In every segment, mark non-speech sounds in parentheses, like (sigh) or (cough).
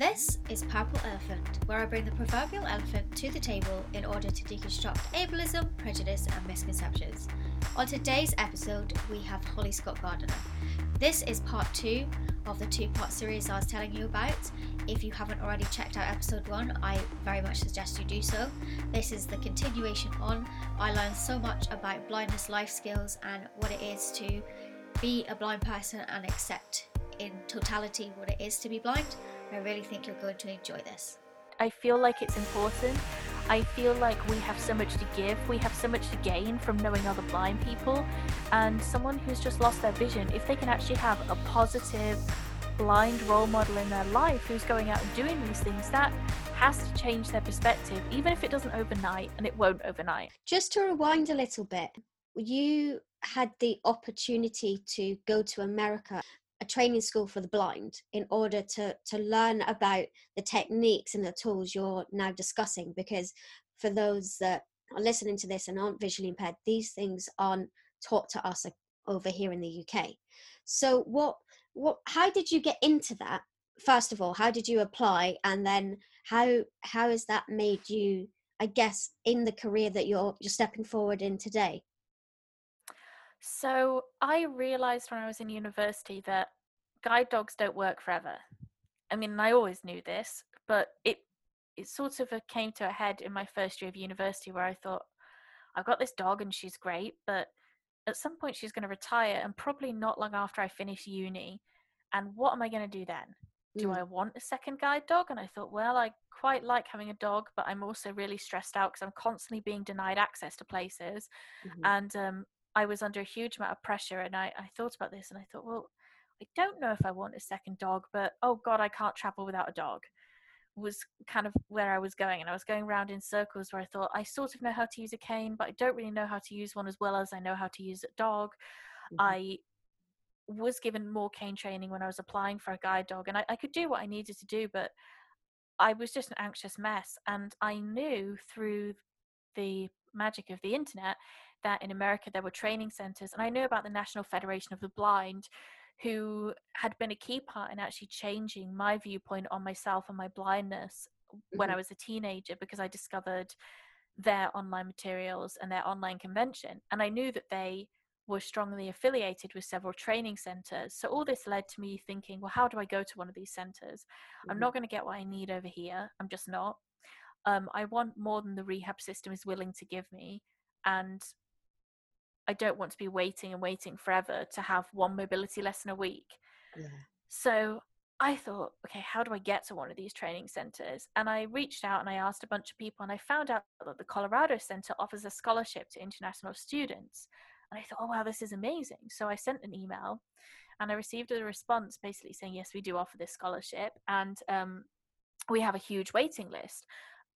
This is Purple Elephant, where I bring the proverbial elephant to the table in order to deconstruct ableism, prejudice, and misconceptions. On today's episode, we have Holly Scott Gardner. This is part two of the two part series I was telling you about. If you haven't already checked out episode one, I very much suggest you do so. This is the continuation on. I learned so much about blindness life skills and what it is to be a blind person and accept in totality what it is to be blind. I really think you're going to enjoy this. I feel like it's important. I feel like we have so much to give, we have so much to gain from knowing other blind people. And someone who's just lost their vision, if they can actually have a positive blind role model in their life who's going out and doing these things, that has to change their perspective, even if it doesn't overnight, and it won't overnight. Just to rewind a little bit, you had the opportunity to go to America a training school for the blind in order to to learn about the techniques and the tools you're now discussing because for those that are listening to this and aren't visually impaired these things aren't taught to us over here in the UK so what what how did you get into that first of all? How did you apply? And then how how has that made you i guess in the career that you're you're stepping forward in today so I realized when I was in university that guide dogs don't work forever. I mean, I always knew this, but it it sort of came to a head in my first year of university where I thought, I've got this dog and she's great, but at some point she's going to retire and probably not long after I finish uni. And what am I going to do then? Do mm. I want a second guide dog? And I thought, well, I quite like having a dog, but I'm also really stressed out because I'm constantly being denied access to places. Mm-hmm. And um, I was under a huge amount of pressure and I, I thought about this and I thought, well, I don't know if I want a second dog, but oh God, I can't travel without a dog was kind of where I was going. And I was going around in circles where I thought I sort of know how to use a cane, but I don't really know how to use one as well as I know how to use a dog. Mm-hmm. I was given more cane training when I was applying for a guide dog, and I, I could do what I needed to do, but I was just an anxious mess. And I knew through the magic of the internet that in America there were training centers, and I knew about the National Federation of the Blind, who had been a key part in actually changing my viewpoint on myself and my blindness mm-hmm. when I was a teenager because I discovered their online materials and their online convention. And I knew that they were strongly affiliated with several training centers. So all this led to me thinking, well, how do I go to one of these centers? Mm-hmm. I'm not going to get what I need over here. I'm just not. Um, I want more than the rehab system is willing to give me. And I don't want to be waiting and waiting forever to have one mobility lesson a week. Yeah. So I thought, okay, how do I get to one of these training centers? And I reached out and I asked a bunch of people, and I found out that the Colorado Center offers a scholarship to international students. And I thought, oh, wow, this is amazing. So I sent an email and I received a response basically saying, yes, we do offer this scholarship. And um, we have a huge waiting list.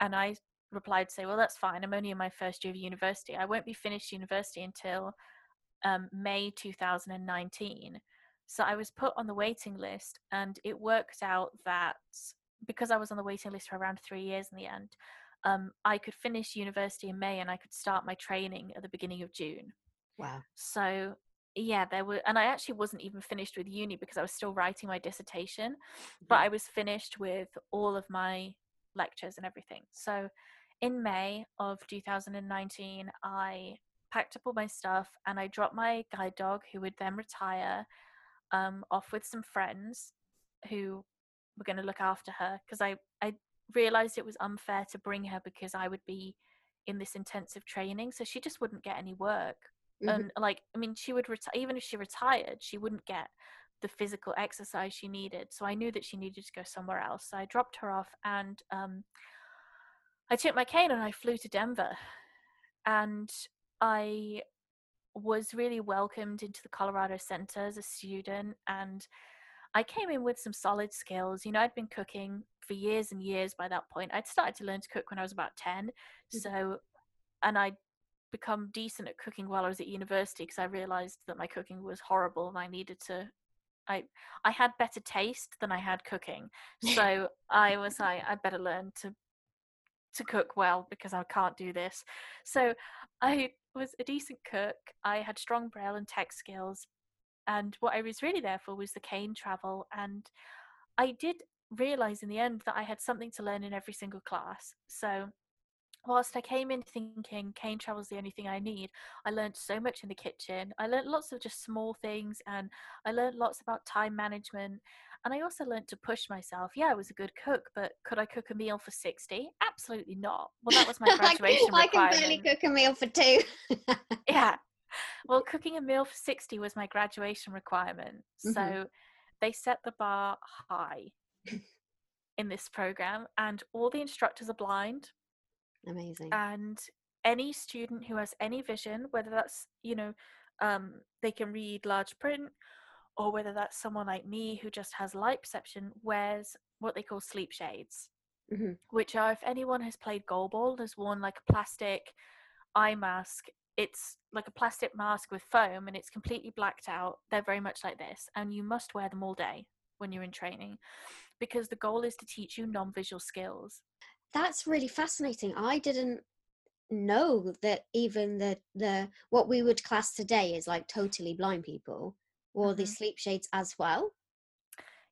And I replied to say, well, that's fine. I'm only in my first year of university. I won't be finished university until um, May 2019. So I was put on the waiting list, and it worked out that because I was on the waiting list for around three years in the end, um, I could finish university in May and I could start my training at the beginning of June. Wow. So yeah, there were, and I actually wasn't even finished with uni because I was still writing my dissertation, mm-hmm. but I was finished with all of my lectures and everything. So in May of 2019, I packed up all my stuff and I dropped my guide dog, who would then retire, um, off with some friends who were going to look after her because I, I realized it was unfair to bring her because I would be in this intensive training. So she just wouldn't get any work. Mm-hmm. And like, I mean, she would retire, even if she retired, she wouldn't get the physical exercise she needed. So I knew that she needed to go somewhere else. So I dropped her off and um, I took my cane and I flew to Denver. And I was really welcomed into the Colorado Center as a student. And I came in with some solid skills. You know, I'd been cooking for years and years by that point. I'd started to learn to cook when I was about 10. Mm-hmm. So, and I'd become decent at cooking while I was at university because I realized that my cooking was horrible and I needed to I I had better taste than I had cooking. (laughs) So I was like, I better learn to to cook well because I can't do this. So mm. I was a decent cook. I had strong braille and tech skills. And what I was really there for was the cane travel. And I did realize in the end that I had something to learn in every single class. So whilst I came in thinking cane travel's the only thing I need, I learned so much in the kitchen. I learned lots of just small things and I learned lots about time management. And I also learned to push myself. Yeah, I was a good cook, but could I cook a meal for 60? Absolutely not. Well, that was (laughs) my (laughs) graduation requirement. I requirement. can barely cook a meal for two. (laughs) yeah. Well, cooking a meal for 60 was my graduation requirement. Mhm. So they set the bar high in this program, and all the instructors are blind. Amazing. And any student who has any vision, whether that's, you know, um, they can read large print, or whether that's someone like me who just has light perception, wears what they call sleep shades Mhm. which are if anyone has played goalball has worn like a plastic eye mask it's like a plastic mask with foam and it's completely blacked out they're very much like this and you must wear them all day when you're in training because the goal is to teach you non-visual skills That's really fascinating. I didn't know that even the the what we would class today is like totally blind people or the Mhm. sleep shades as well.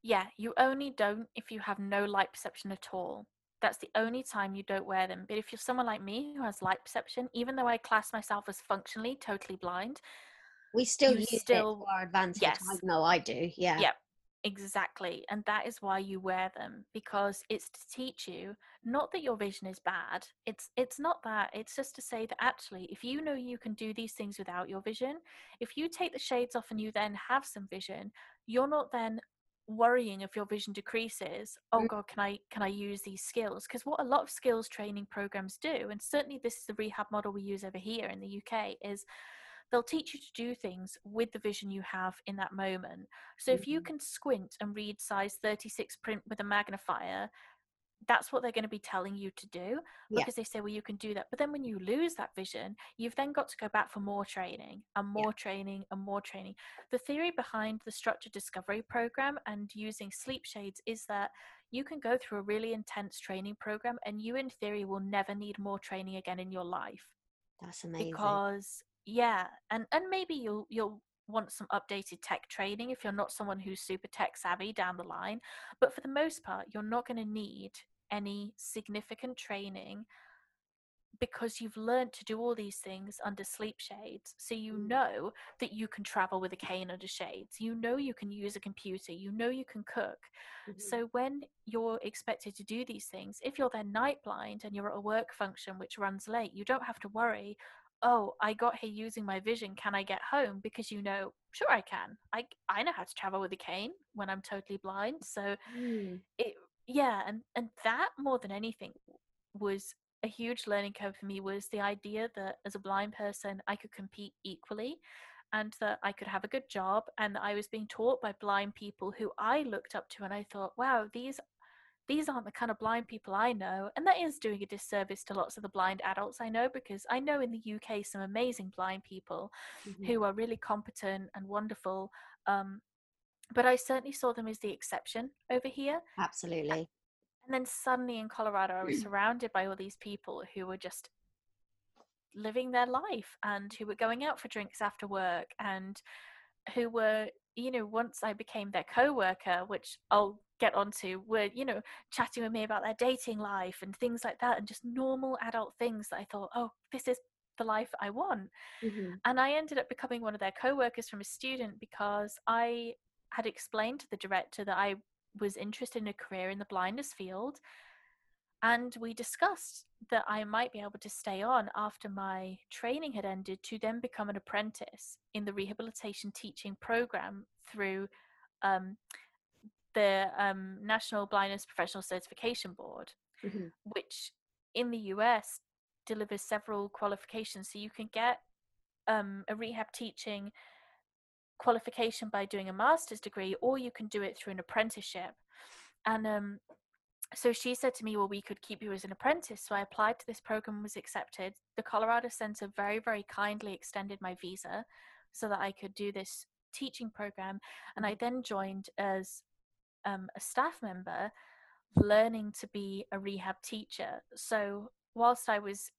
yeah you only don't if you have no light perception at all that's the only time you don't wear them but if you're someone like me who has light perception even though i class myself as functionally totally blind We still use it still- to our advantage. yes. I know I do. Yeah. Yep, exactly. And that is why you wear them because it's to teach you not that your vision is bad. It's it's not that. It's just to say that actually if you know you can do these things without your vision, if you take the shades off and you then have some vision, you're not then worrying if your vision decreases oh Mm. god can i can i use these skills because what a lot of skills training programs do and certainly this is the rehab model we use over here in the uk is they'll teach you to do things with the vision you have in that moment. So if you Mhm. can squint and read size 36 print with a magnifier, that's what they're going to be telling you to do Yeah. because they say, well, you can do that. But then when you lose that vision, you've then got to go back for more training and Yeah. more training and more training. The theory behind the structured discovery program and using sleep shades is that you can go through a really intense training program and you, in theory, will never need more training again in your life That's amazing. because yeah and and maybe you'll you'll want some updated tech training if you're not someone who's super tech savvy down the line but for the most part you're not going to need any significant training because you've learned to do all these things under sleep shades so you Mm. know that you can travel with a cane under shades you know you can use a computer you know you can cook Mhm. so when you're expected to do these things, if you're then night blind and you're at a work function which runs late, you don't have to worry, oh, I got here using my vision, can I get home? Because you know, sure I can. I I know how to travel with a cane when I'm totally blind. So Mm. it yeah, and and that more than anything was a huge learning curve for me was the idea that as a blind person I could compete equally and that I could have a good job and that I was being taught by blind people who I looked up to and I thought, wow, these these aren't the kind of blind people I know. And that is doing a disservice to lots of the blind adults I know because I know in the UK some amazing blind people Mhm. who are really competent and wonderful. Um, but I certainly saw them as the exception over here. Absolutely. And then suddenly in Colorado, I was (clears throat) surrounded by all these people who were just living their life and who were going out for drinks after work and who were, you know, once I became their co worker, which I'll get onto, were, you know, chatting with me about their dating life and things like that and just normal adult things that I thought, oh, this is the life I want. Mhm. And I ended up becoming one of their co workers from a student because I had explained to the director that I was interested in a career in the blindness field. And we discussed that I might be able to stay on after my training had ended to then become an apprentice in the rehabilitation teaching program through um, the um, National Blindness Professional Certification Board Mhm. which in the US delivers several qualifications. So you can get um, a rehab teaching qualification by doing a master's degree, or you can do it through an apprenticeship. And um, so she said to me, Well, we could keep you as an apprentice. So I applied to this program, was accepted. The Colorado Center very, very kindly extended my visa so that I could do this teaching program. And I then joined as um, a staff member learning to be a rehab teacher. So, whilst I was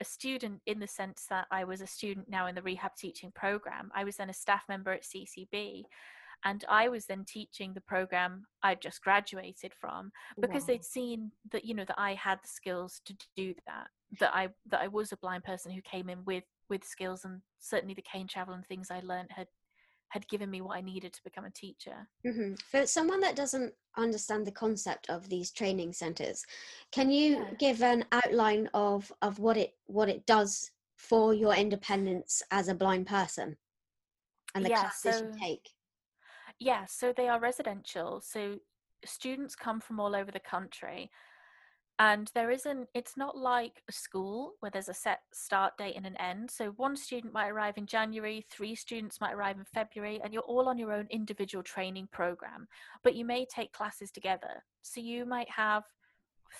a student in the sense that I was a student now in the rehab teaching program, I was then a staff member at CCB. and I was then teaching the program I'd just graduated from because Wow. they'd seen that you know that I had the skills to do that that I that I was a blind person who came in with with skills and certainly the cane travel and things I learned had had given me what I needed to become a teacher. hmm For someone that doesn't understand the concept of these training centers, can you Yeah. give an outline of of what it what it does for your independence as a blind person and the Yeah, classes so- you take? Yeah, so they are residential. So students come from all over the country. And there isn't, it's not like a school where there's a set start date and an end. So one student might arrive in January, three students might arrive in February, and you're all on your own individual training program. But you may take classes together. So you might have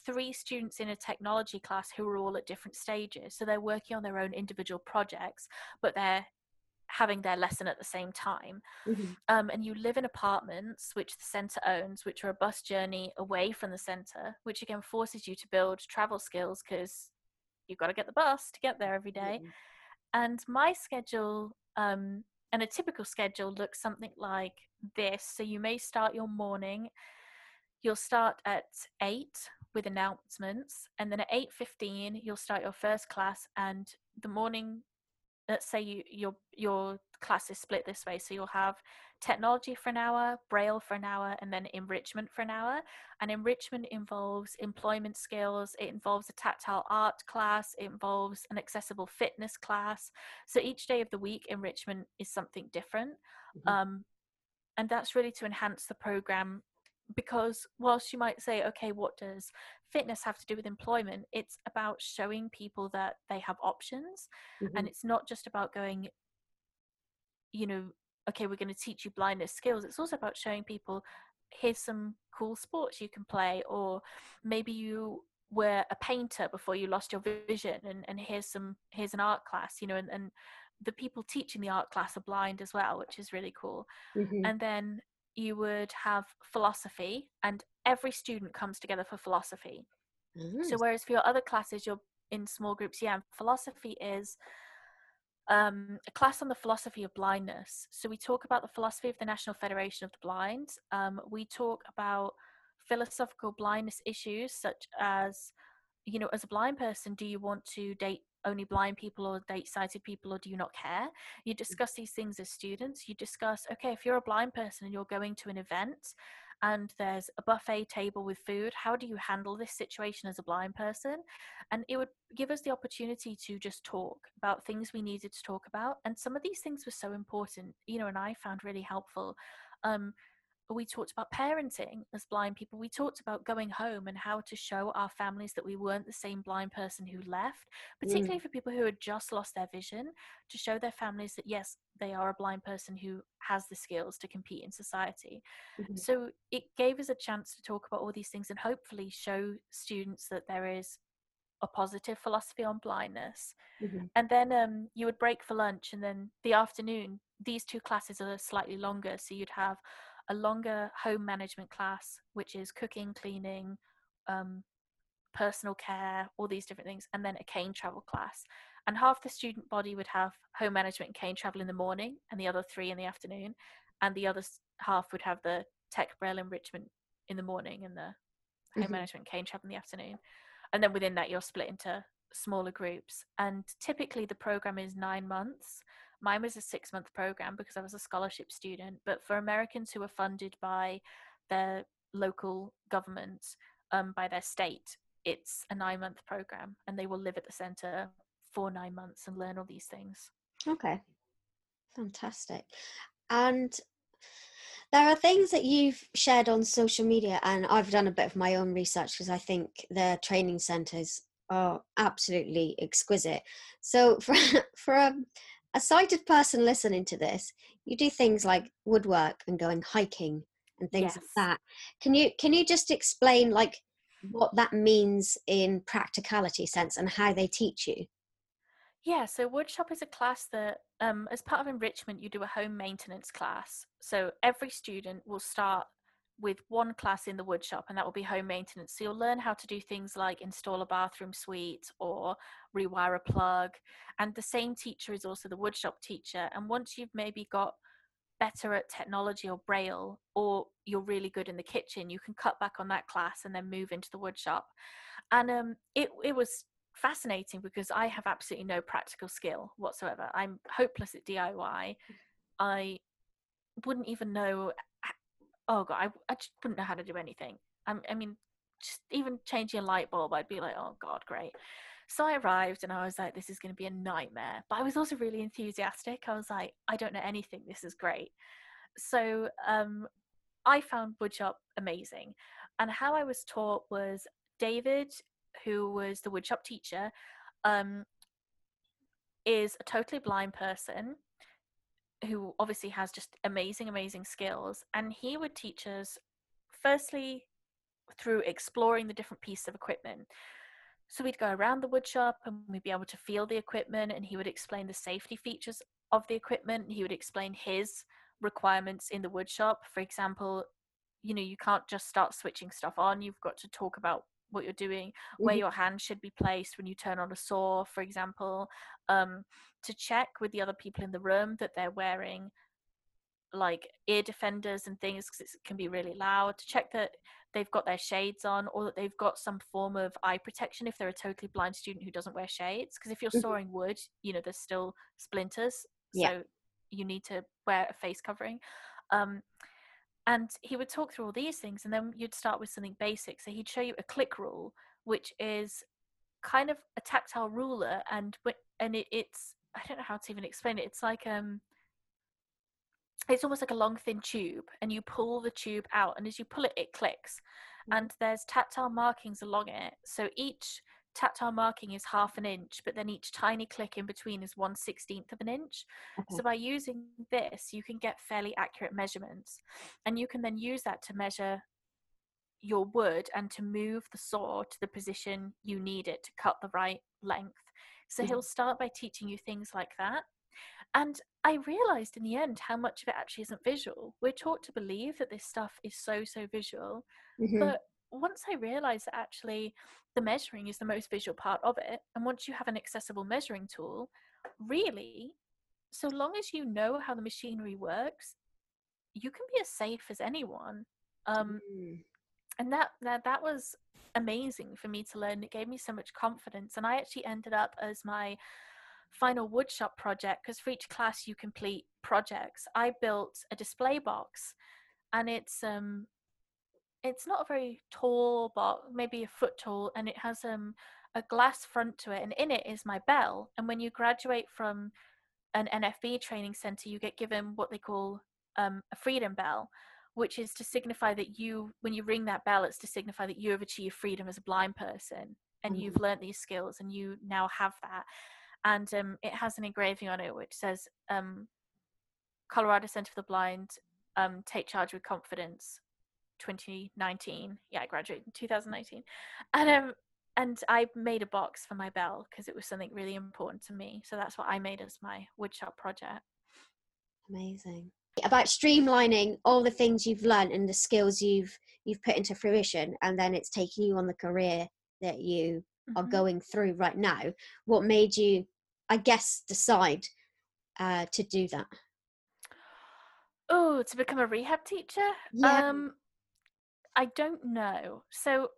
three students in a technology class who are all at different stages. So they're working on their own individual projects, but they're having their lesson at the same time Mhm. um, and you live in apartments which the centre owns, which are a bus journey away from the centre, which again forces you to build travel skills because you've got to get the bus to get there every day. Yeah. And my schedule, um, and a typical schedule looks something like this. So you may start your morning. You'll start at eight with announcements, and then at eight fifteen you'll start your first class. And the morning, let's say you, your your class is split this way, so you'll have technology for an hour, braille for an hour, and then enrichment for an hour. And enrichment involves employment skills, it involves a tactile art class, it involves an accessible fitness class. So each day of the week, enrichment is something different. Mhm. Um, and that's really to enhance the program because whilst you might say, okay, what does fitness have to do with employment? It's about showing people that they have options Mhm. and it's not just about going you know okay we're going to teach you blindness skills it's also about showing people here's some cool sports you can play or maybe you were a painter before you lost your vision and, and here's some here's an art class you know and, and the people teaching the art class are blind as well which is really cool Mhm. and then you would have philosophy and every student comes together for philosophy. So Ah, whereas for your other classes you're in small groups yeah philosophy is um, a class on the philosophy of blindness. So we talk about the philosophy of the national federation of the blind. Um, we talk about philosophical blindness issues such as you know as a blind person do you want to date only blind people or date sighted people or do you not care? You discuss these things as students. You discuss okay if you're a blind person and you're going to an event and there's a buffet table with food how do you handle this situation as a blind person? And it would give us the opportunity to just talk about things we needed to talk about and some of these things were so important you know and i found really helpful. Um we talked about parenting as blind people we talked about going home and how to show our families that we weren't the same blind person who left particularly for people who had just lost their vision to show their families that yes they are a blind person who has the skills to compete in society Mhm. so it gave us a chance to talk about all these things and hopefully show students that there is a positive philosophy on blindness Mhm. and then um, you would break for lunch and then the afternoon these two classes are slightly longer so you'd have a longer home management class which is cooking cleaning um, personal care all these different things and then a cane travel class. And half the student body would have home management and cane travel in the morning and the other three in the afternoon and the other half would have the tech braille enrichment in the morning and the home Mhm. management cane travel in the afternoon. And then within that you're split into smaller groups. And typically the program is nine months mine was a six month program because i was a scholarship student but for americans who are funded by their local government um, by their state it's a nine month program and they will live at the center for nine months and learn all these things Okay, fantastic. And there are things that you've shared on social media, and I've done a bit of my own research because I think the training centres are absolutely exquisite. So, (laughs) for for a, a sighted person listening to this, you do things like woodwork and going hiking and things like that. Can you can you just explain like what that means in practicality sense and how they teach you? Yeah, so woodshop is a class that, um, as part of enrichment, you do a home maintenance class. So every student will start with one class in the woodshop, and that will be home maintenance. So you'll learn how to do things like install a bathroom suite or rewire a plug. And the same teacher is also the woodshop teacher. And once you've maybe got better at technology or braille or you're really good in the kitchen you can cut back on that class and then move into the woodshop. and um, it, it was fascinating because i have absolutely no practical skill whatsoever i'm hopeless at diy i wouldn't even know oh god i, I just wouldn't know how to do anything I, I mean just even changing a light bulb i'd be like oh god great so I arrived and I was like, this is going to be a nightmare. But I was also really enthusiastic. I was like, I don't know anything. This is great. So um, I found woodshop amazing. And how I was taught was David, who was the woodshop teacher, um, is a totally blind person who obviously has just amazing, amazing skills. And he would teach us, firstly, through exploring the different pieces of equipment. So we'd go around the woodshop and we'd be able to feel the equipment, and he would explain the safety features of the equipment. He would explain his requirements in the woodshop. For example, you know, you can't just start switching stuff on, you've got to talk about what you're doing, where mm-hmm. your hand should be placed when you turn on a saw, for example, um, to check with the other people in the room that they're wearing like ear defenders and things because it can be really loud to check that they've got their shades on or that they've got some form of eye protection if they're a totally blind student who doesn't wear shades because if you're mm-hmm. sawing wood you know there's still splinters yeah. so you need to wear a face covering um, and he would talk through all these things and then you'd start with something basic. So he'd show you a click rule which is kind of a tactile ruler and and it, it's i don't know how to even explain it. It's like um it's almost like a long thin tube and you pull the tube out and as you pull it it clicks. Mm. and there's tactile markings along it. So each tactile marking is half an inch but then each tiny click in between is one sixteenth of an inch okay. so by using this you can get fairly accurate measurements and you can then use that to measure your wood and to move the saw to the position you need it to cut the right length so mm-hmm. he'll start by teaching you things like that and I realized in the end how much of it actually isn't visual. We're taught to believe that this stuff is so, so visual. Mm-hmm. But once I realized that actually the measuring is the most visual part of it, and once you have an accessible measuring tool, really, so long as you know how the machinery works, you can be as safe as anyone. Um, mm. And that, that that was amazing for me to learn. It gave me so much confidence, and I actually ended up as my final woodshop project because for each class you complete projects i built a display box and it's um it's not a very tall box maybe a foot tall and it has um a glass front to it and in it is my bell and when you graduate from an nfb training center you get given what they call um, a freedom bell which is to signify that you when you ring that bell it's to signify that you have achieved freedom as a blind person and mm-hmm. you've learned these skills and you now have that and um, it has an engraving on it which says um, Colorado Center for the Blind, um, take charge with confidence, 2019. Yeah, I graduated in 2019, and um, and I made a box for my bell because it was something really important to me. So that's what I made as my woodshop project. Amazing. About streamlining all the things you've learned and the skills you've you've put into fruition, and then it's taking you on the career that you mm-hmm. are going through right now what made you i guess decide uh, to do that oh to become a rehab teacher yeah. um i don't know so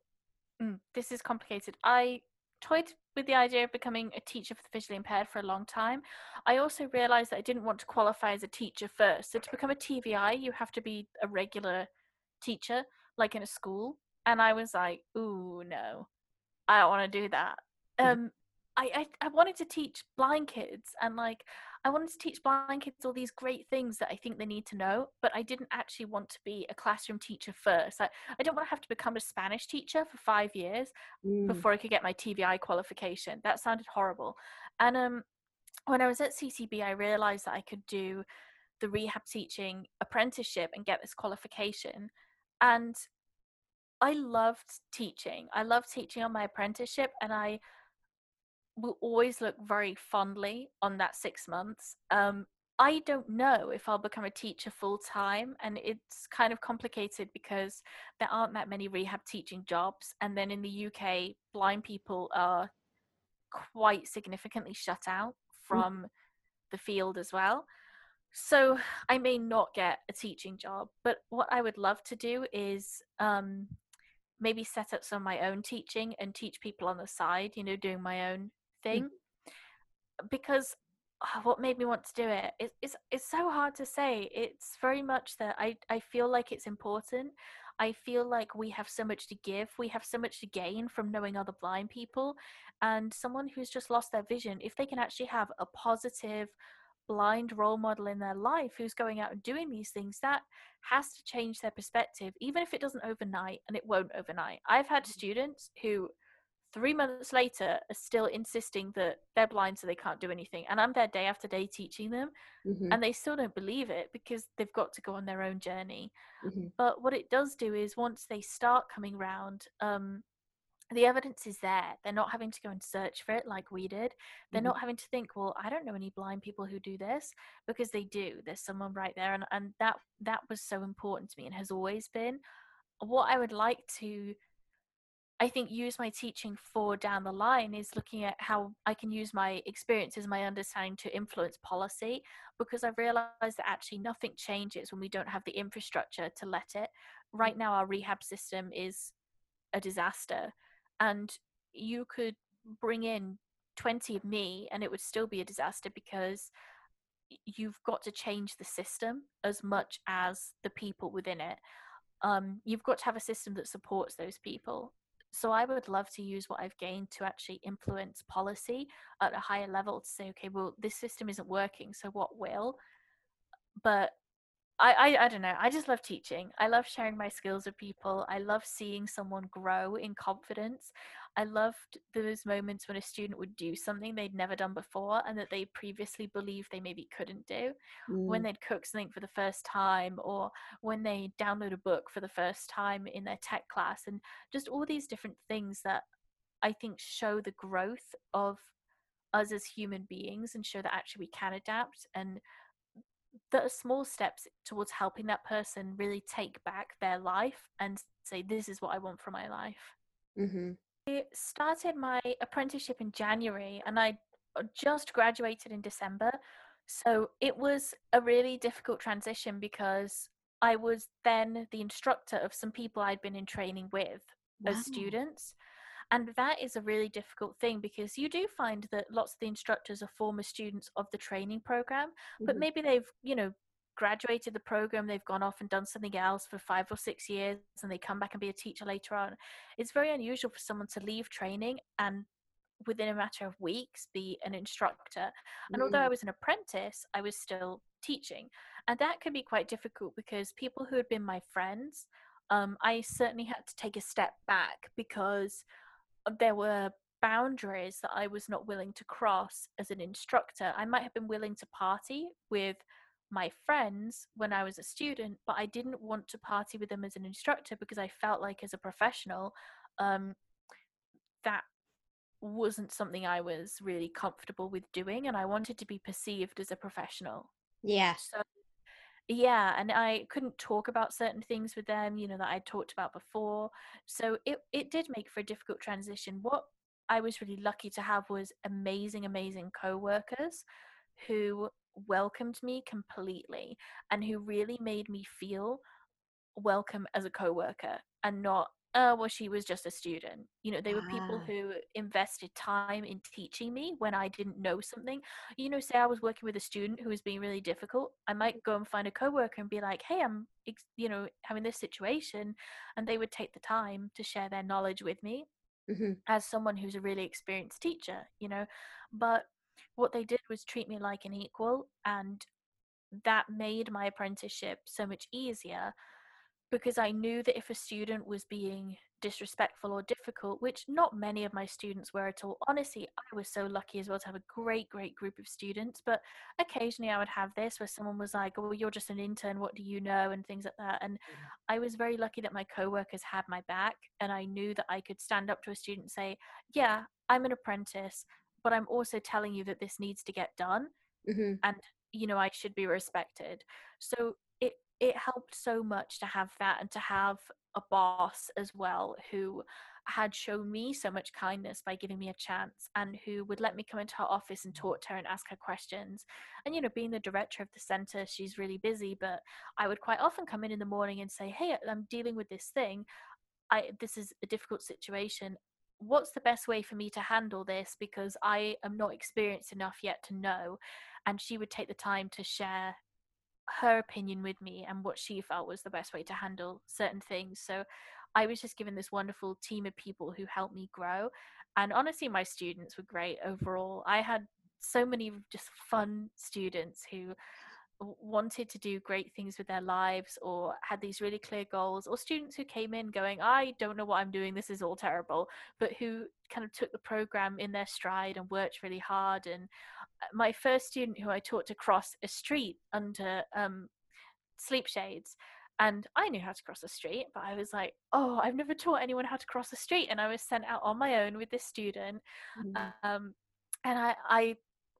mm, this is complicated i toyed with the idea of becoming a teacher for the visually impaired for a long time. I also realized that I didn't want to qualify as a teacher first. So to become a TVI, you have to be a regular teacher, like in a school. And I was like, ooh, no. I don't want to do that. Mm. Um, I, I I wanted to teach blind kids and like I wanted to teach blind kids all these great things that I think they need to know, but I didn't actually want to be a classroom teacher first. I, I don't want to have to become a Spanish teacher for five years mm. before I could get my TVI qualification. That sounded horrible. And um, when I was at CCB, I realized that I could do the rehab teaching apprenticeship and get this qualification. And I loved teaching. I loved teaching on my apprenticeship, and I will always look very fondly on that six months. Um, I don't know if I'll become a teacher full time, and it's kind of complicated because there aren't that many rehab teaching jobs. And then in the UK, blind people are quite significantly shut out mm. from mm. the field as well. So I may not get a teaching job, but what I would love to do is um, maybe set up some of my own teaching and teach people on the side, you know, doing my own thing. Mm. Because uh, what made me want to do it, it it's it's so hard to say. It's very much that I I feel like it's important. I feel like we have so much to give. We have so much to gain from knowing other blind people. And someone who's just lost their vision, if they can actually have a positive, blind role model in their life who's going out and doing these things, that has to change their perspective, even if it doesn't overnight, and it won't overnight. I've had mm. students who three months later are still insisting that they're blind so they can't do anything and i'm there day after day teaching them mm-hmm. and they still don't believe it because they've got to go on their own journey mm-hmm. but what it does do is once they start coming round um, the evidence is there they're not having to go and search for it like we did they're mm-hmm. not having to think well i don't know any blind people who do this because they do there's someone right there and, and that that was so important to me and has always been what i would like to I think use my teaching for down the line is looking at how I can use my experiences, my understanding to influence policy because I've realized that actually nothing changes when we don't have the infrastructure to let it. Right now, our rehab system is a disaster, and you could bring in 20 of me and it would still be a disaster because you've got to change the system as much as the people within it. Um, you've got to have a system that supports those people so I would love to use what I've gained to actually influence policy at a higher level to say, okay, well, this system isn't working, so what will? But I, I, I don't know. I just love teaching. I love sharing my skills with people. I love seeing someone grow in confidence. I loved those moments when a student would do something they'd never done before and that they previously believed they maybe couldn't do. Mm. When they'd cook something for the first time, or when they download a book for the first time in their tech class, and just all these different things that I think show the growth of us as human beings and show that actually we can adapt and that are small steps towards helping that person really take back their life and say this is what i want for my life mm-hmm. I started my apprenticeship in january and i uh, just graduated in december so it was a really difficult transition because i was then the instructor of some people i'd been in training with wow. as students and that is a really difficult thing because you do find that lots of the instructors are former students of the training program, mm-hmm. but maybe they've, you know, graduated the program, they've gone off and done something else for five or six years, and they come back and be a teacher later on. It's very unusual for someone to leave training and within a matter of weeks be an instructor. And mm-hmm. although I was an apprentice, I was still teaching. And that can be quite difficult because people who had been my friends, um, I certainly had to take a step back because there were boundaries that I was not willing to cross as an instructor. I might have been willing to party with my friends when I was a student, but I didn't want to party with them as an instructor because I felt like as a professional, um, that wasn't something I was really comfortable with doing, and I wanted to be perceived as a professional. Yeah. So yeah and i couldn't talk about certain things with them you know that i talked about before so it it did make for a difficult transition what i was really lucky to have was amazing amazing co-workers who welcomed me completely and who really made me feel welcome as a co-worker and not oh well she was just a student you know they were people ah. who invested time in teaching me when i didn't know something you know say i was working with a student who was being really difficult i might go and find a coworker and be like hey i'm you know having this situation and they would take the time to share their knowledge with me mm-hmm. as someone who's a really experienced teacher you know but what they did was treat me like an equal and that made my apprenticeship so much easier because I knew that if a student was being disrespectful or difficult, which not many of my students were at all. Honestly, I was so lucky as well to have a great, great group of students. But occasionally I would have this where someone was like, Oh, you're just an intern, what do you know? and things like that. And mm-hmm. I was very lucky that my coworkers had my back and I knew that I could stand up to a student and say, Yeah, I'm an apprentice, but I'm also telling you that this needs to get done. Mm-hmm. And you know, I should be respected. So it it helped so much to have that and to have a boss as well who had shown me so much kindness by giving me a chance and who would let me come into her office and talk to her and ask her questions. And, you know, being the director of the center, she's really busy, but I would quite often come in in the morning and say, Hey, I'm dealing with this thing. I, this is a difficult situation. What's the best way for me to handle this? Because I am not experienced enough yet to know. And she would take the time to share her opinion with me and what she felt was the best way to handle certain things. So I was just given this wonderful team of people who helped me grow. And honestly, my students were great overall. I had so many just fun students who wanted to do great things with their lives or had these really clear goals or students who came in going i don't know what i'm doing this is all terrible but who kind of took the program in their stride and worked really hard and uh, my first student who i taught to cross a street under um, sleep shades and I knew how to cross a street, but I was like, oh, I've never taught anyone how to cross a street. And I was sent out on my own with this student. Mm-hmm. Um, and I, I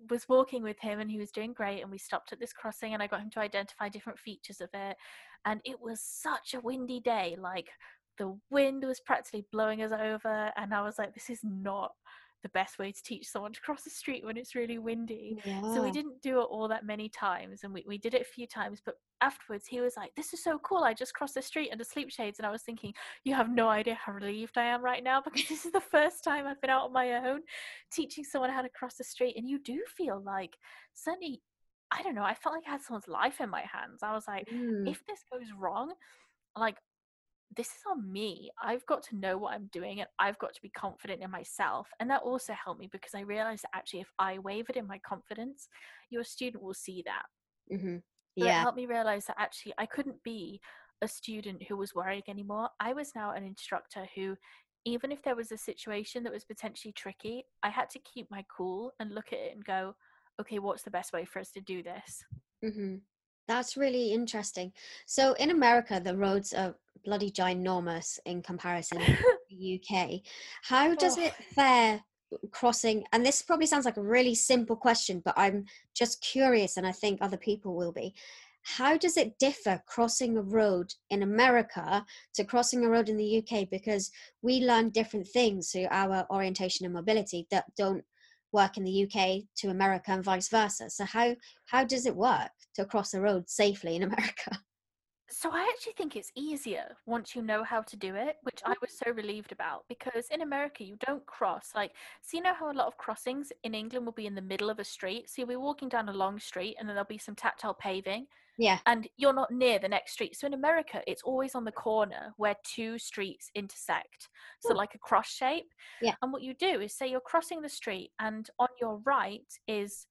was walking with him and he was doing great. And we stopped at this crossing and I got him to identify different features of it. And it was such a windy day. Like the wind was practically blowing us over. And I was like, this is not the best way to teach someone to cross the street when it's really windy. Yeah. So we didn't do it all that many times and we, we did it a few times. But afterwards, he was like, This is so cool. I just crossed the street under sleep shades. And I was thinking, You have no idea how relieved I am right now (laughs) because this is the first time I've been out on my own teaching someone how to cross the street. And you do feel like, certainly, I don't know, I felt like I had someone's life in my hands. I was like, mm. If this goes wrong, like this is on me. I've got to know what I'm doing and I've got to be confident in myself. And that also helped me because I realized that actually, if I wavered in my confidence, your student will see that. Mm-hmm. Yeah. So it helped me realize that actually I couldn't be a student who was worrying anymore. I was now an instructor who, even if there was a situation that was potentially tricky, I had to keep my cool and look at it and go, okay, what's the best way for us to do this? Mm-hmm. That's really interesting. So in America, the roads are bloody ginormous in comparison to (laughs) the UK. How does oh. it fare crossing? And this probably sounds like a really simple question, but I'm just curious, and I think other people will be. How does it differ crossing a road in America to crossing a road in the UK? Because we learn different things through our orientation and mobility that don't work in the UK to America and vice versa. So how how does it work to cross a road safely in (laughs) America? So I actually think it's easier once you know how to do it, which I mm-hmm. was so relieved about because in America you don't cross like so you know how a lot of crossings in England will be in the middle of a street. So you'll be walking down a long street and then there'll be some tactile paving. Yeah. And you're not near the next street. So in America it's always on the corner where two streets intersect. So hmm. like a cross shape. Yeah. And what you do is say you're crossing the street and on your right is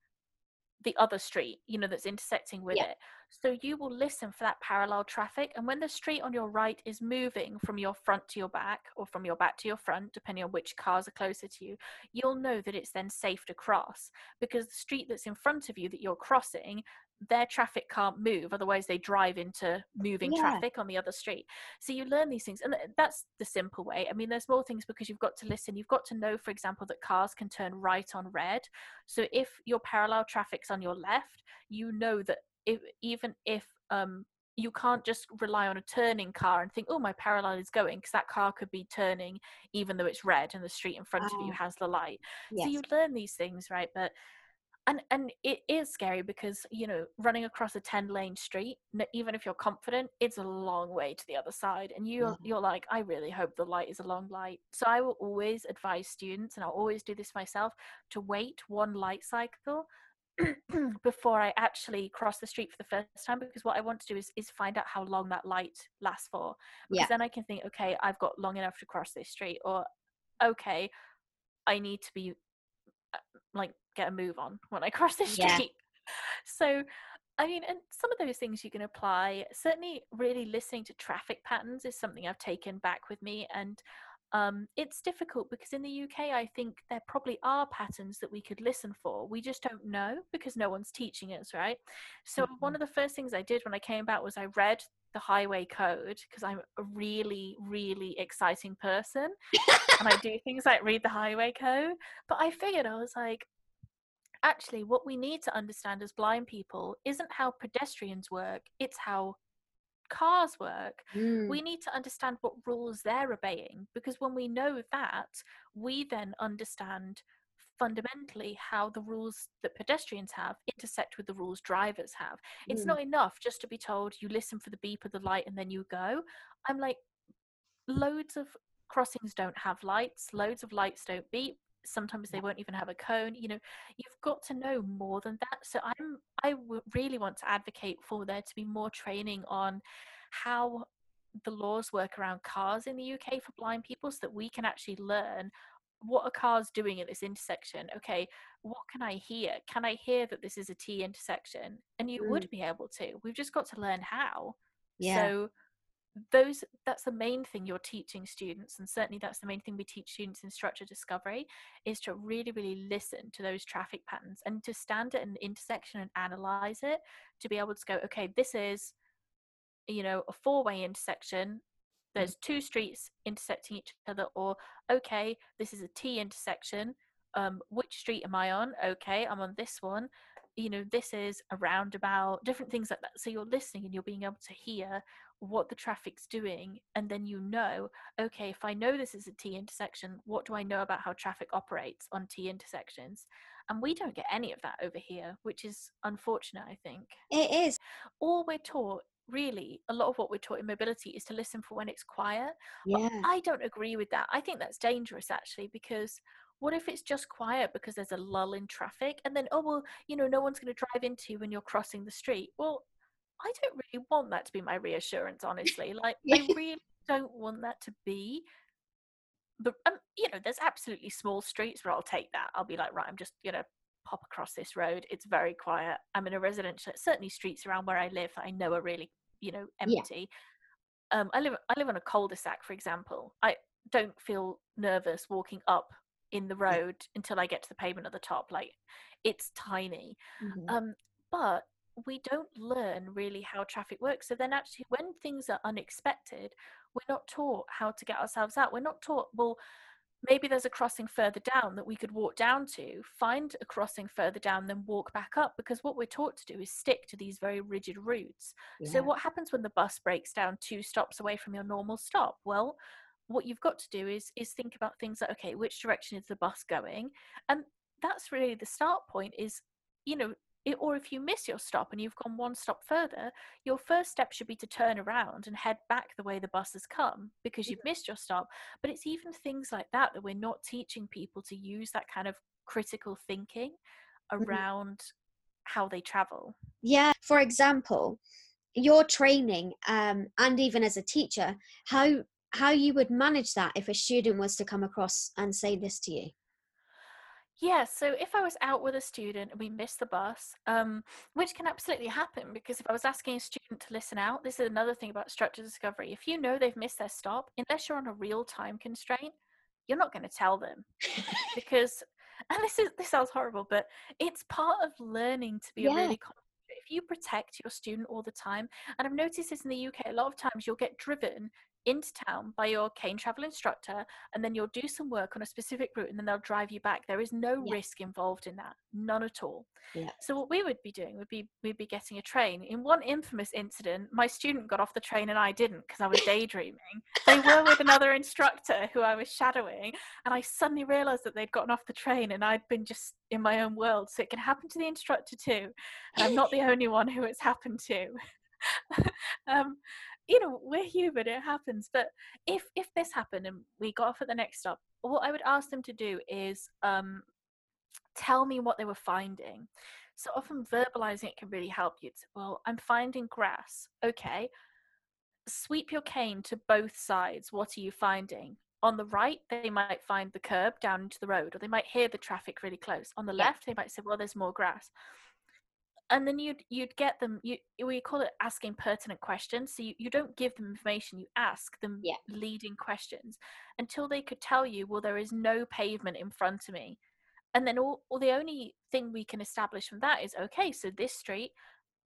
the other street, you know, that's intersecting with yeah. it. So you will listen for that parallel traffic. And when the street on your right is moving from your front to your back or from your back to your front, depending on which cars are closer to you, you'll know that it's then safe to cross because the street that's in front of you that you're crossing, their traffic can't move. Otherwise, they drive into moving yeah. traffic on the other street. So you learn these things. And that's the simple way. I mean, there's more things because you've got to listen. You've got to know, for example, that cars can turn right on red. So if your parallel traffic's on your left, you know that if even if um you can't just rely on a turning car and think, oh, my parallel is going, because that car could be turning even though it's red and the street in front of you ah. has the light. Yes. So you learn these things, right? But and and it is scary because you know running across a 10 lane street even if you're confident it's a long way to the other side and you're mm-hmm. you're like i really hope the light is a long light so i will always advise students and i'll always do this myself to wait one light cycle (clears throat) before I actually cross the street for the first time because what I want to do is, is find out how long that light lasts for. Because yeah. then I can think, okay, I've got long enough to cross this street, or okay, I need to be uh, like get a move on when I (laughs) cross the street. Yeah. So I mean, and some of those things you can apply. Certainly, really listening to traffic patterns is something I've taken back with me, and um, it's difficult because in the UK, I think there probably are patterns that we could listen for. We just don't know because no one's teaching us, right? So, mm-hmm. one of the first things I did when I came back was I read the highway code because I'm a really, really exciting person and I do things like read the highway code. But I figured I was like, actually, what we need to understand as blind people isn't how pedestrians work, it's how cars work Mm. we need to understand what rules they're obeying because when we know that we then understand fundamentally how the rules that pedestrians have intersect with the rules drivers have it's Mm. not enough just to be told you listen for the beep of the light and then you go i'm like loads of crossings don't have lights loads of lights don't beep sometimes they won't even have a cone you know you've got to know more than that. So i'm i w- really want to advocate for there to be more training on how the laws work around cars in the uk for blind people so that we can actually learn what are cars doing at this intersection? Okay what can i hear? Can i hear that this is a t intersection? And you would mm. be able to. We've just got to learn how. Yeah. so those that's the main thing you're teaching students and certainly that's the main thing we teach students in structure discovery is to really really listen to those traffic patterns and to stand at an intersection and analyze it to be able to go okay this is you know a four way intersection there's two streets intersecting each other or okay this is a t intersection. Um which street am i on? Okay i'm on this one. You know this is a roundabout different things like that. So you're listening and you're being able to hear what the traffic's doing and then you know okay if i know this is a t intersection what do i know about how traffic operates on t intersections and we don't get any of that over here which is unfortunate i think It is. all we're taught really a lot of what we're taught in mobility is to listen for when it's quiet but Yeah. i don't agree with that i think that's dangerous actually because what if it's just quiet because there's a lull in traffic and then oh well you know no one's going to drive into you when you're crossing the street well i don't really want that to be my reassurance honestly like (laughs) i really don't want that to be but um, you know there's absolutely small streets where i'll take that. I'll be like right i'm just gonna pop across this road. It's very quiet. I'm in a residential certainly streets around where i live that i know are really you know Yeah. empty. Um i live i live on a cul-de-sac for example. I don't feel nervous walking up in the road until i get to the pavement at the top like it's tiny. Mhm. um, but we don't learn really how traffic works. So then, actually, when things are unexpected, we're not taught how to get ourselves out. We're not taught, well, maybe there's a crossing further down that we could walk down to, find a crossing further down, then walk back up. Because what we're taught to do is stick to these very rigid routes. So, what happens when the bus breaks down two stops away from your normal stop? Well, what you've got to do is is think about things like okay which direction is the bus going and that's really the start point is you know it, or if you miss your stop and you've gone one stop further your first step should be to turn around and head back the way the bus has come because you've missed your stop but it's even things like that that we're not teaching people to use that kind of critical thinking around how they travel Yeah. For example, your training, um, and even as a teacher, how how you would manage that if a student was to come across and say this to you. Yeah, so if I was out with a student and we missed the bus, um, which can absolutely happen because if I was asking a student to listen out, this is another thing about structure discovery. If you know they've missed their stop, unless you're on a real time constraint, you're not going to tell them (laughs) because, and this is this sounds horrible, but it's part of learning to be a really if you protect your student all the time, and I've noticed this in the UK a lot of times, you'll get driven into town by your cane travel instructor and then you'll do some work on a specific route and then they'll drive you back. There is no Yeah. risk involved in that none at all. Yeah. so what we would be doing would be we'd be getting a train. In one infamous incident my student got off the train and i didn't because i was daydreaming. They were with another instructor who i was shadowing and i suddenly realized that they'd gotten off the train and i'd been just in my own world. So it can happen to the instructor too and i'm not the only one who it's happened to. (laughs) Um you know we're human it happens but if if this happened and we got off at the next stop what i would ask them to do is um tell me what they were finding. So often verbalizing it can really help you it's, well i'm finding grass. Okay. Sweep your cane to both sides. What are you finding? On the right they might find the curb down into the road or they might hear the traffic really close. On the Yeah. left they might say well there's more grass and then you'd you'd get them you we call it asking pertinent questions so you, you don't give them information you ask them Yeah. leading questions until they could tell you well there is no pavement in front of me. And then all, all the only thing we can establish from that is okay so this street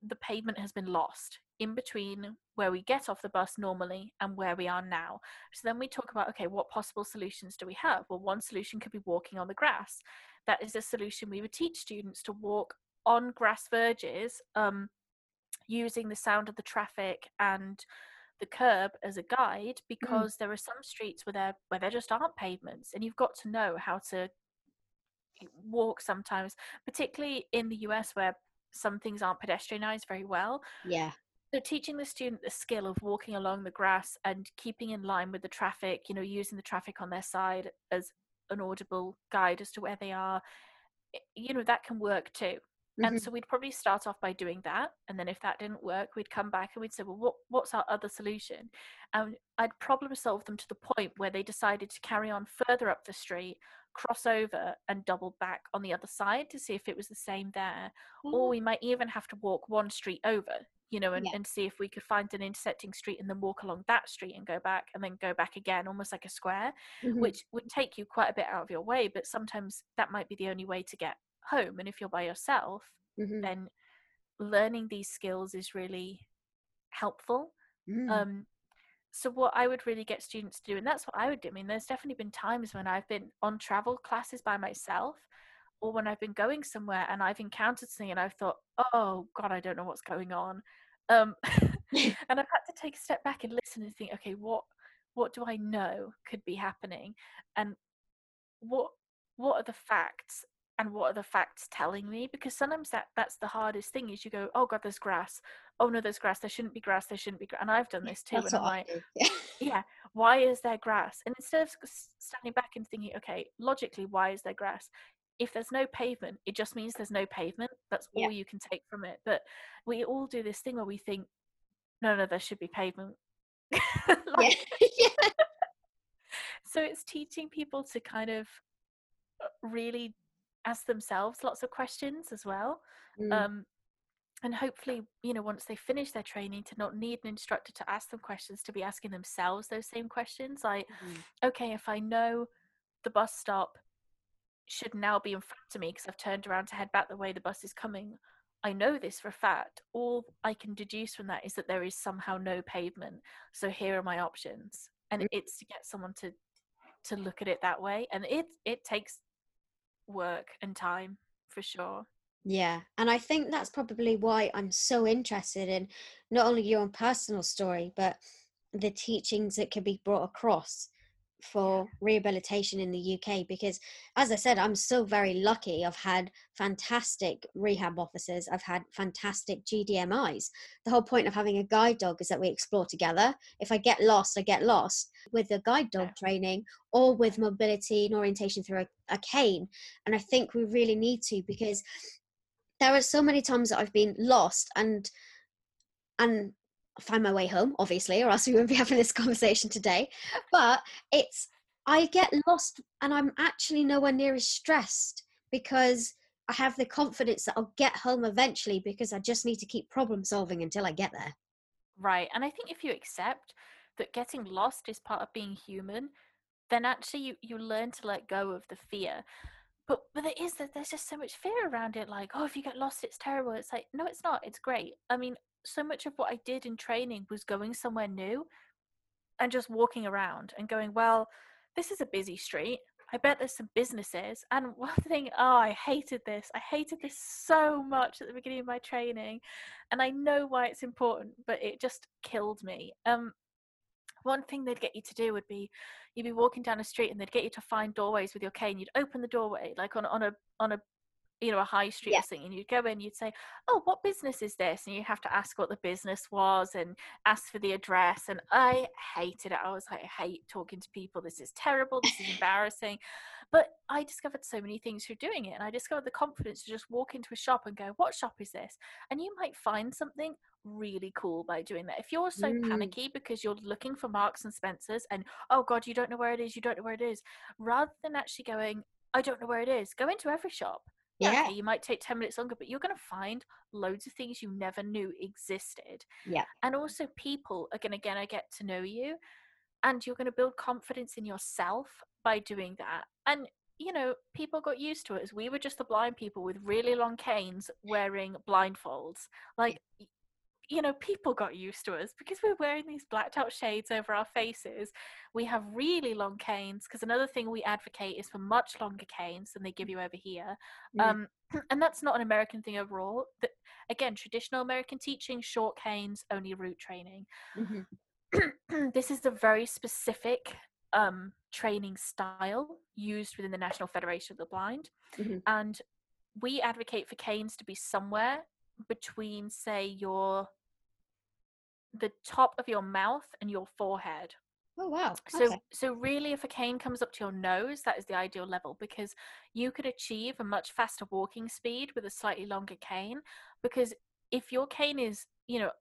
the pavement has been lost in between where we get off the bus normally and where we are now. So then we talk about okay what possible solutions do we have? Well one solution could be walking on the grass. That is a solution we would teach students to walk on grass verges um, using the sound of the traffic and the curb as a guide Mm. because there are some streets where there where there just aren't pavements and you've got to know how to walk sometimes particularly in the US where some things aren't pedestrianized very well Yeah. so teaching the student the skill of walking along the grass and keeping in line with the traffic, you know, using the traffic on their side as an audible guide as to where they are, you know, that can work too. And Mhm. so we'd probably start off by doing that, and then if that didn't work, we'd come back and we'd say, well, what what's our other solution? And I'd problem solve them to the point where they decided to carry on further up the street, cross over, and double back on the other side to see if it was the same there or we might even have to walk one street over you know and, Yeah. and see if we could find an intersecting street and then walk along that street and go back and then go back again almost like a square Mhm. which would take you quite a bit out of your way but sometimes that might be the only way to get home and if you're by yourself Mhm. then learning these skills is really helpful Mm. um so what i would really get students to do and that's what i would do i mean there's definitely been times when i've been on travel classes by myself or when i've been going somewhere and i've encountered something and i've thought oh god i don't know what's going on um (laughs) (laughs) and i've had to take a step back and listen and think okay what what do i know could be happening and what what are the facts and what are the facts telling me because sometimes that that's the hardest thing is you go oh god there's grass oh no there's grass there shouldn't be grass there shouldn't be grass and i've done this too That's and i'm like. (laughs) Yeah. yeah why is there grass and instead of standing back and thinking okay logically why is there grass if there's no pavement it just means there's no pavement that's Yeah. all you can take from it but we all do this thing where we think no no there should be pavement (laughs) Like, yeah. (laughs) yeah. so it's teaching people to kind of uh, really ask themselves lots of questions as well Mm. um, and hopefully you know once they finish their training to not need an instructor to ask them questions to be asking themselves those same questions like Mhm. okay if i know the bus stop should now be in front of me because i've turned around to head back the way the bus is coming i know this for a fact all i can deduce from that is that there is somehow no pavement so here are my options and Mm. it's to get someone to to look at it that way and it it takes work and time for sure. Yeah, and I think that's probably why I'm so interested in not only your own personal story, but the teachings that can be brought across for rehabilitation in the UK. Because, as I said, I'm so very lucky. I've had fantastic rehab officers, I've had fantastic GDMIs. The whole point of having a guide dog is that we explore together. If I get lost, I get lost with the guide dog training or with mobility and orientation through a, a cane. And I think we really need to because there are so many times that I've been lost and and find my way home, obviously, or else we wouldn't be having this conversation today. But it's I get lost and I'm actually nowhere near as stressed because I have the confidence that I'll get home eventually because I just need to keep problem solving until I get there. Right. And I think if you accept that getting lost is part of being human, then actually you, you learn to let go of the fear. But but there is that there's just so much fear around it, like, oh, if you get lost, it's terrible. It's like, no, it's not. It's great. I mean, so much of what I did in training was going somewhere new and just walking around and going, well, this is a busy street. I bet there's some businesses. And (laughs) one thing, oh, I hated this. I hated this so much at the beginning of my training. And I know why it's important, but it just killed me. Um, one thing they'd get you to do would be you'd be walking down a street and they'd get you to find doorways with your cane. You'd open the doorway like on, on a on a you know a high street Yeah. or something and you'd go in you'd say oh what business is this? And you have to ask what the business was and ask for the address and i hated it. I was like i hate talking to people. This is terrible. This is (laughs) embarrassing. But i discovered so many things through doing it and i discovered the confidence to just walk into a shop and go what shop is this? And you might find something really cool by doing that. If you're so Mm. panicky because you're looking for marks and spencers and oh god you don't know where it is you don't know where it is rather than actually going i don't know where it is go into every shop Yeah. you might take 10 minutes longer, but you're going to find loads of things you never knew existed. Yeah. And also, people are going to gonna get to know you and you're going to build confidence in yourself by doing that. And, you know, people got used to it as we were just the blind people with really long canes wearing blindfolds. Like, you know, people got used to us because we're wearing these blacked out shades over our faces. We have really long canes because another thing we advocate is for much longer canes than they give you over here. Mm. Um, (clears throat) and that's not an American thing overall. That again, traditional American teaching, short canes, only route training. Mhm. (clears throat) this is a very specific um, training style used within the National Federation of the Blind, Mhm. and we advocate for canes to be somewhere between, say, your the top of your mouth and your forehead. Oh wow. So, okay. so really, if a cane comes up to your nose, that is the ideal level because you could achieve a much faster walking speed with a slightly longer cane. Because if your cane is, you know,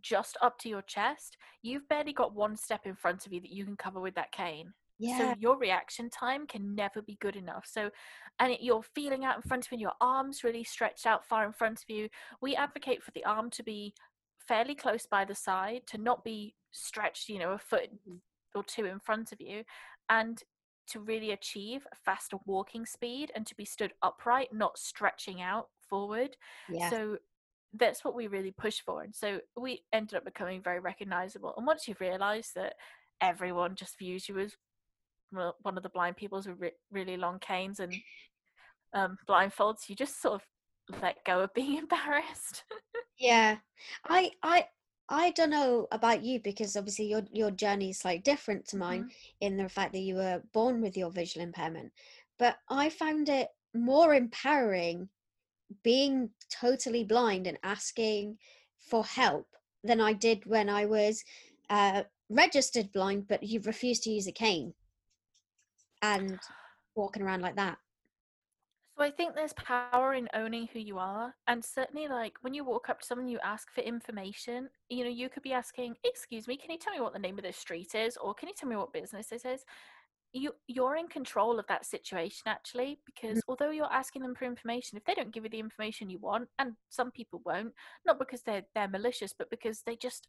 just up to your chest, you've barely got one step in front of you that you can cover with that cane. Yeah. So your reaction time can never be good enough. So, and it, you're feeling out in front of you, and your arms really stretched out far in front of you. We advocate for the arm to be fairly close by the side, to not be stretched, you know, a foot Mhm. or two in front of you, and to really achieve a faster walking speed and to be stood upright, not stretching out forward. yeah. So that's what we really push for. And so we ended up becoming very recognizable. And once you've realized that everyone just views you as one of the blind people's with re- really long canes and um, blindfolds, you just sort of let go of being (laughs) embarrassed. Yeah, I I I don't know about you because obviously your your journey is slightly different to mine in the fact that you were born with your visual impairment. But I found it more empowering being totally blind and asking for help than I did when I was uh, registered blind, but you refused to use a cane and walking around like that. So I think there's power in owning who you are, and certainly like when you walk up to someone, you ask for information. You know, you could be asking, "Excuse me, can you tell me what the name of this street is, or can you tell me what business this is?" You you're in control of that situation actually, because mm. although you're asking them for information, if they don't give you the information you want, and some people won't, not because they're they're malicious, but because they just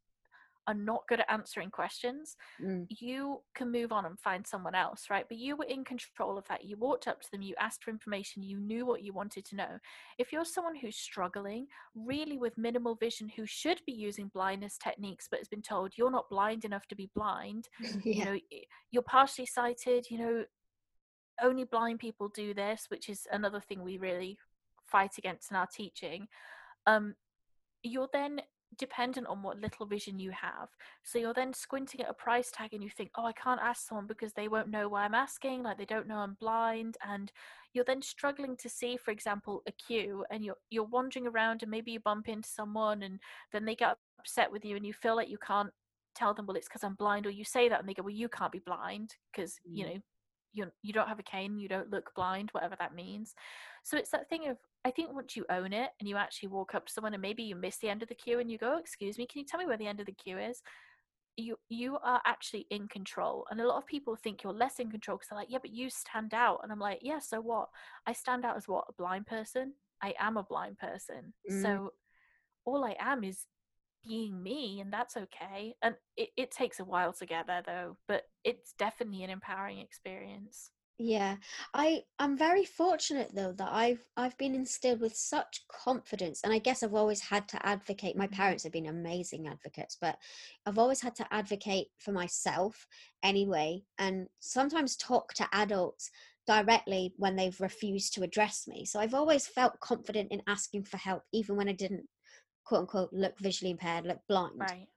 are not good at answering questions Mm, you can move on and find someone else, right? But you were in control of that. You walked up to them, you asked for information, you knew what you wanted to know. If you're someone who's struggling, really with minimal vision, who should be using blindness techniques, but has been told you're not blind enough to be blind, (laughs) you know, you're partially sighted, you know, only blind people do this, which is another thing we really fight against in our teaching. Um, you're then dependent on what little vision you have. So you're then squinting at a price tag and you think, oh, I can't ask someone because they won't know why I'm asking, like they don't know I'm blind. And you're then struggling to see, for example, a queue and you're you're wandering around and maybe you bump into someone and then they get upset with you and you feel like you can't tell them, well, it's because I'm blind, or you say that and they go, well, you can't be blind because you Mm. know you you don't have a cane, you don't look blind, whatever that means. So it's that thing of I think once you own it and you actually walk up to someone and maybe you miss the end of the queue and you go, oh, "Excuse me, can you tell me where the end of the queue is?" You you are actually in control, and a lot of people think you're less in control because they're like, "Yeah, but you stand out," and I'm like, "Yeah, so what? I stand out as what a blind person. I am a blind person, Mm. so all I am is being me, and that's okay. And it, it takes a while to get there though, but it's definitely an empowering experience. Yeah, I I'm very fortunate though that I've I've been instilled with such confidence, and I guess I've always had to advocate. My Mhm. parents have been amazing advocates, but I've always had to advocate for myself anyway, and sometimes talk to adults directly when they've refused to address me. So I've always felt confident in asking for help, even when I didn't quote unquote look visually impaired, look blind Right.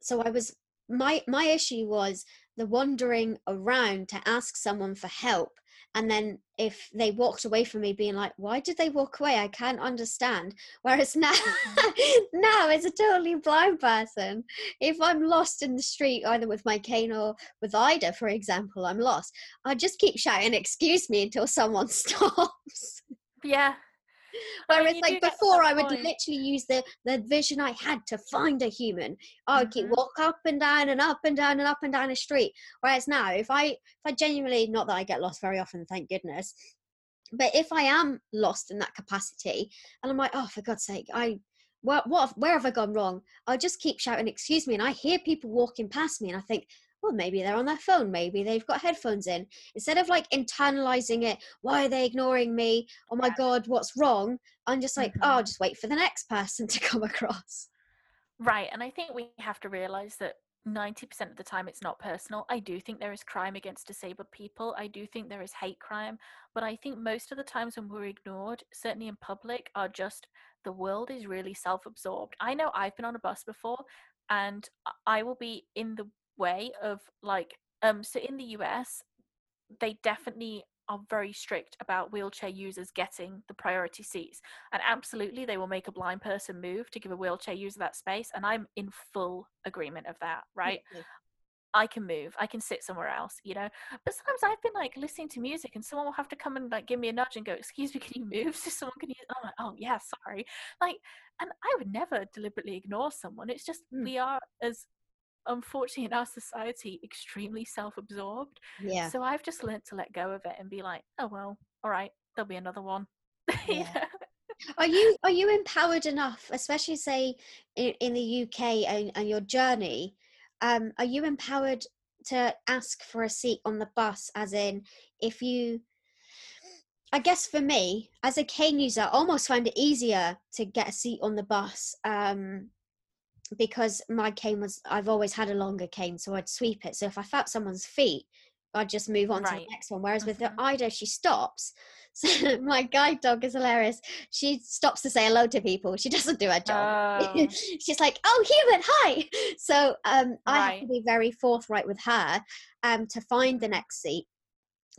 so i was my my issue was the wandering around to ask someone for help. And then if they walked away from me being like why did they walk away? I can't understand. Whereas (laughs) now mm-hmm. now as a totally blind person. If i'm lost in the street either with my cane or with ida for example i'm lost. I just keep shouting excuse me until someone (laughs) stops. Yeah. I mean, Whereas, like do get to before, I would point. literally use the the vision I had to find a human. I would keep Mhm. walk up and down and up and down and up and down a street. Whereas now, if I if I genuinely, not that I get lost very often, thank goodness, but if I am lost in that capacity, and I'm like, oh, for God's sake, I. What, what, where have I gone wrong? I just keep shouting, excuse me, and I hear people walking past me, and I think, well, maybe they're on their phone, maybe they've got headphones in. Instead of like internalizing it, why are they ignoring me? Oh my God, what's wrong? I'm just like, oh, Mhm. I'll just wait for the next person to (laughs) come across. Right, and I think we have to realize that 90% of the time it's not personal. I do think there is crime against disabled people. I do think there is hate crime, but I think most of the times when we're ignored, certainly in public, are just the world is really self-absorbed. I know I've been on a bus before and I will be in the way of like um so in the US they definitely are very strict about wheelchair users getting the priority seats. And absolutely, they will make a blind person move to give a wheelchair user that space. And I'm in full agreement of that, right? I can move, I can sit somewhere else, you know. But sometimes I've been like listening to music and someone will have to come and like give me a nudge and go, Excuse me, can you move? (laughs) So someone can use, oh, oh yeah, sorry. Like, and I would never deliberately ignore someone. It's just mm. we are as unfortunately in our society extremely self-absorbed yeah. so i've just learned to let go of it and be like oh well all right there'll be another one. (laughs) Yeah. are you are you empowered enough especially say in, in the uk and, and your journey um are you empowered to ask for a seat on the bus as in if you I guess for me, as a cane user, I almost find it easier to get a seat on the bus um, because my cane was I've always had a longer cane, so I'd sweep it. So if I felt someone's feet, I'd just move on right. to the next one. Whereas with the mm-hmm. Ida, she stops. (laughs) So my guide dog is hilarious. She stops to say hello to people. She doesn't do her job. Oh. (laughs) She's like, "Oh, human, hi." (laughs) So um, right. I have to be very forthright with her um, to find the next seat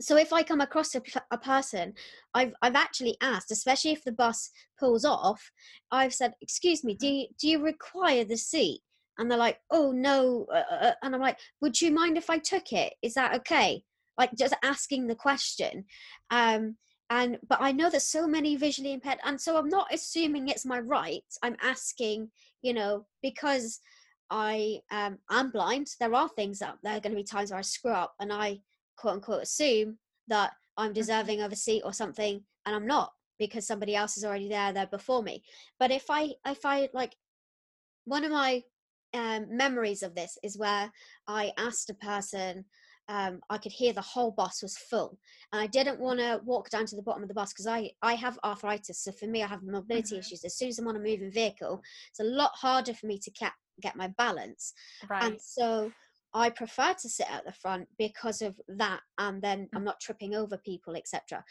so if I come across a, a, person, I've I've actually asked, especially if the bus pulls off, I've said, "Excuse me, do mm-hmm. you, do you require the seat?" And they're like, "Oh no," uh, uh, uh, and I'm like, "Would you mind if I took it? Is that okay?" Like just asking the question. Um, and but I know there's so many visually impaired, and so I'm not assuming it's my right. I'm asking, you know, because I um, am blind. There are things that there are going to be times where I screw up, and I quote unquote assume that I'm mm-hmm. deserving of a seat or something and I'm not because somebody else is already there there before me. But if I if I like one of my um, memories of this is where I asked a person um, I could hear the whole bus was full, and I didn't want to walk down to the bottom of the bus because I I have arthritis. So for me, I have mobility mm-hmm. issues. As soon as I'm on a moving vehicle, it's a lot harder for me to get get my balance. Right. And so I prefer to sit at the front because of that, and then I'm mm. not tripping over people, etc.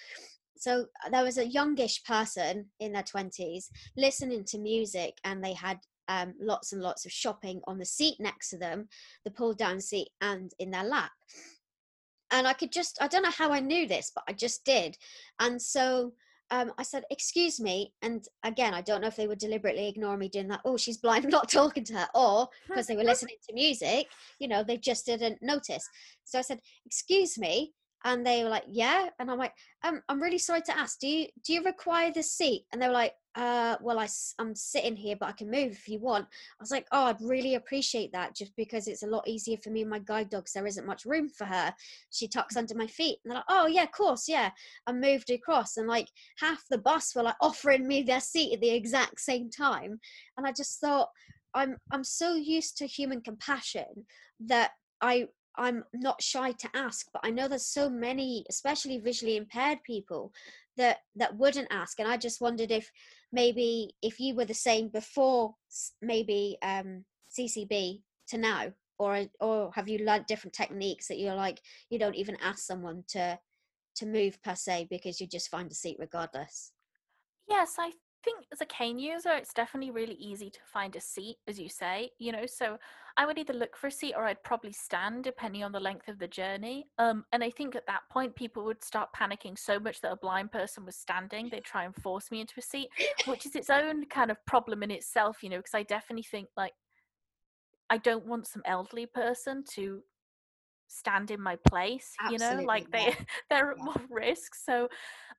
So uh, there was a youngish person in their 20s listening to music, and they had um, lots and lots of shopping on the seat next to them, the pull down seat, and in their lap. And I could just, I don't know how I knew this, but I just did. And so um, I said, "Excuse me," and again, I don't know if they were deliberately ignoring me doing that. Oh, she's blind, (laughs) I'm not talking to her, or (laughs) because they were listening to music, you know, they just didn't notice. So I said, "Excuse me," and they were like, "Yeah," and I'm like, um, "I'm really sorry to ask. Do you do you require this seat?" And they were like, uh, well, I, I'm sitting here, but I can move if you want. I was like, oh, I'd really appreciate that just because it's a lot easier for me and my guide dogs. There isn't much room for her. She tucks under my feet. And they're like, oh, yeah, of course, yeah. I moved across, and like half the bus were like offering me their seat at the exact same time. And I just thought, I'm I'm so used to human compassion that I I'm not shy to ask, but I know there's so many, especially visually impaired people, that that wouldn't ask. And I just wondered if maybe if you were the same before maybe um, CCB to now, or or have you learned different techniques that you're like you don't even ask someone to to move per se because you just find a seat regardless? Yes, I think as a cane user, it's definitely really easy to find a seat, as you say, you know. So I would either look for a seat or I'd probably stand depending on the length of the journey. Um, and I think at that point, people would start panicking so much that a blind person was standing, they'd try and force me into a seat, which is its own kind of problem in itself, you know, because I definitely think like I don't want some elderly person to stand in my place Absolutely, you know like they (laughs) yeah. there are yeah. more risk so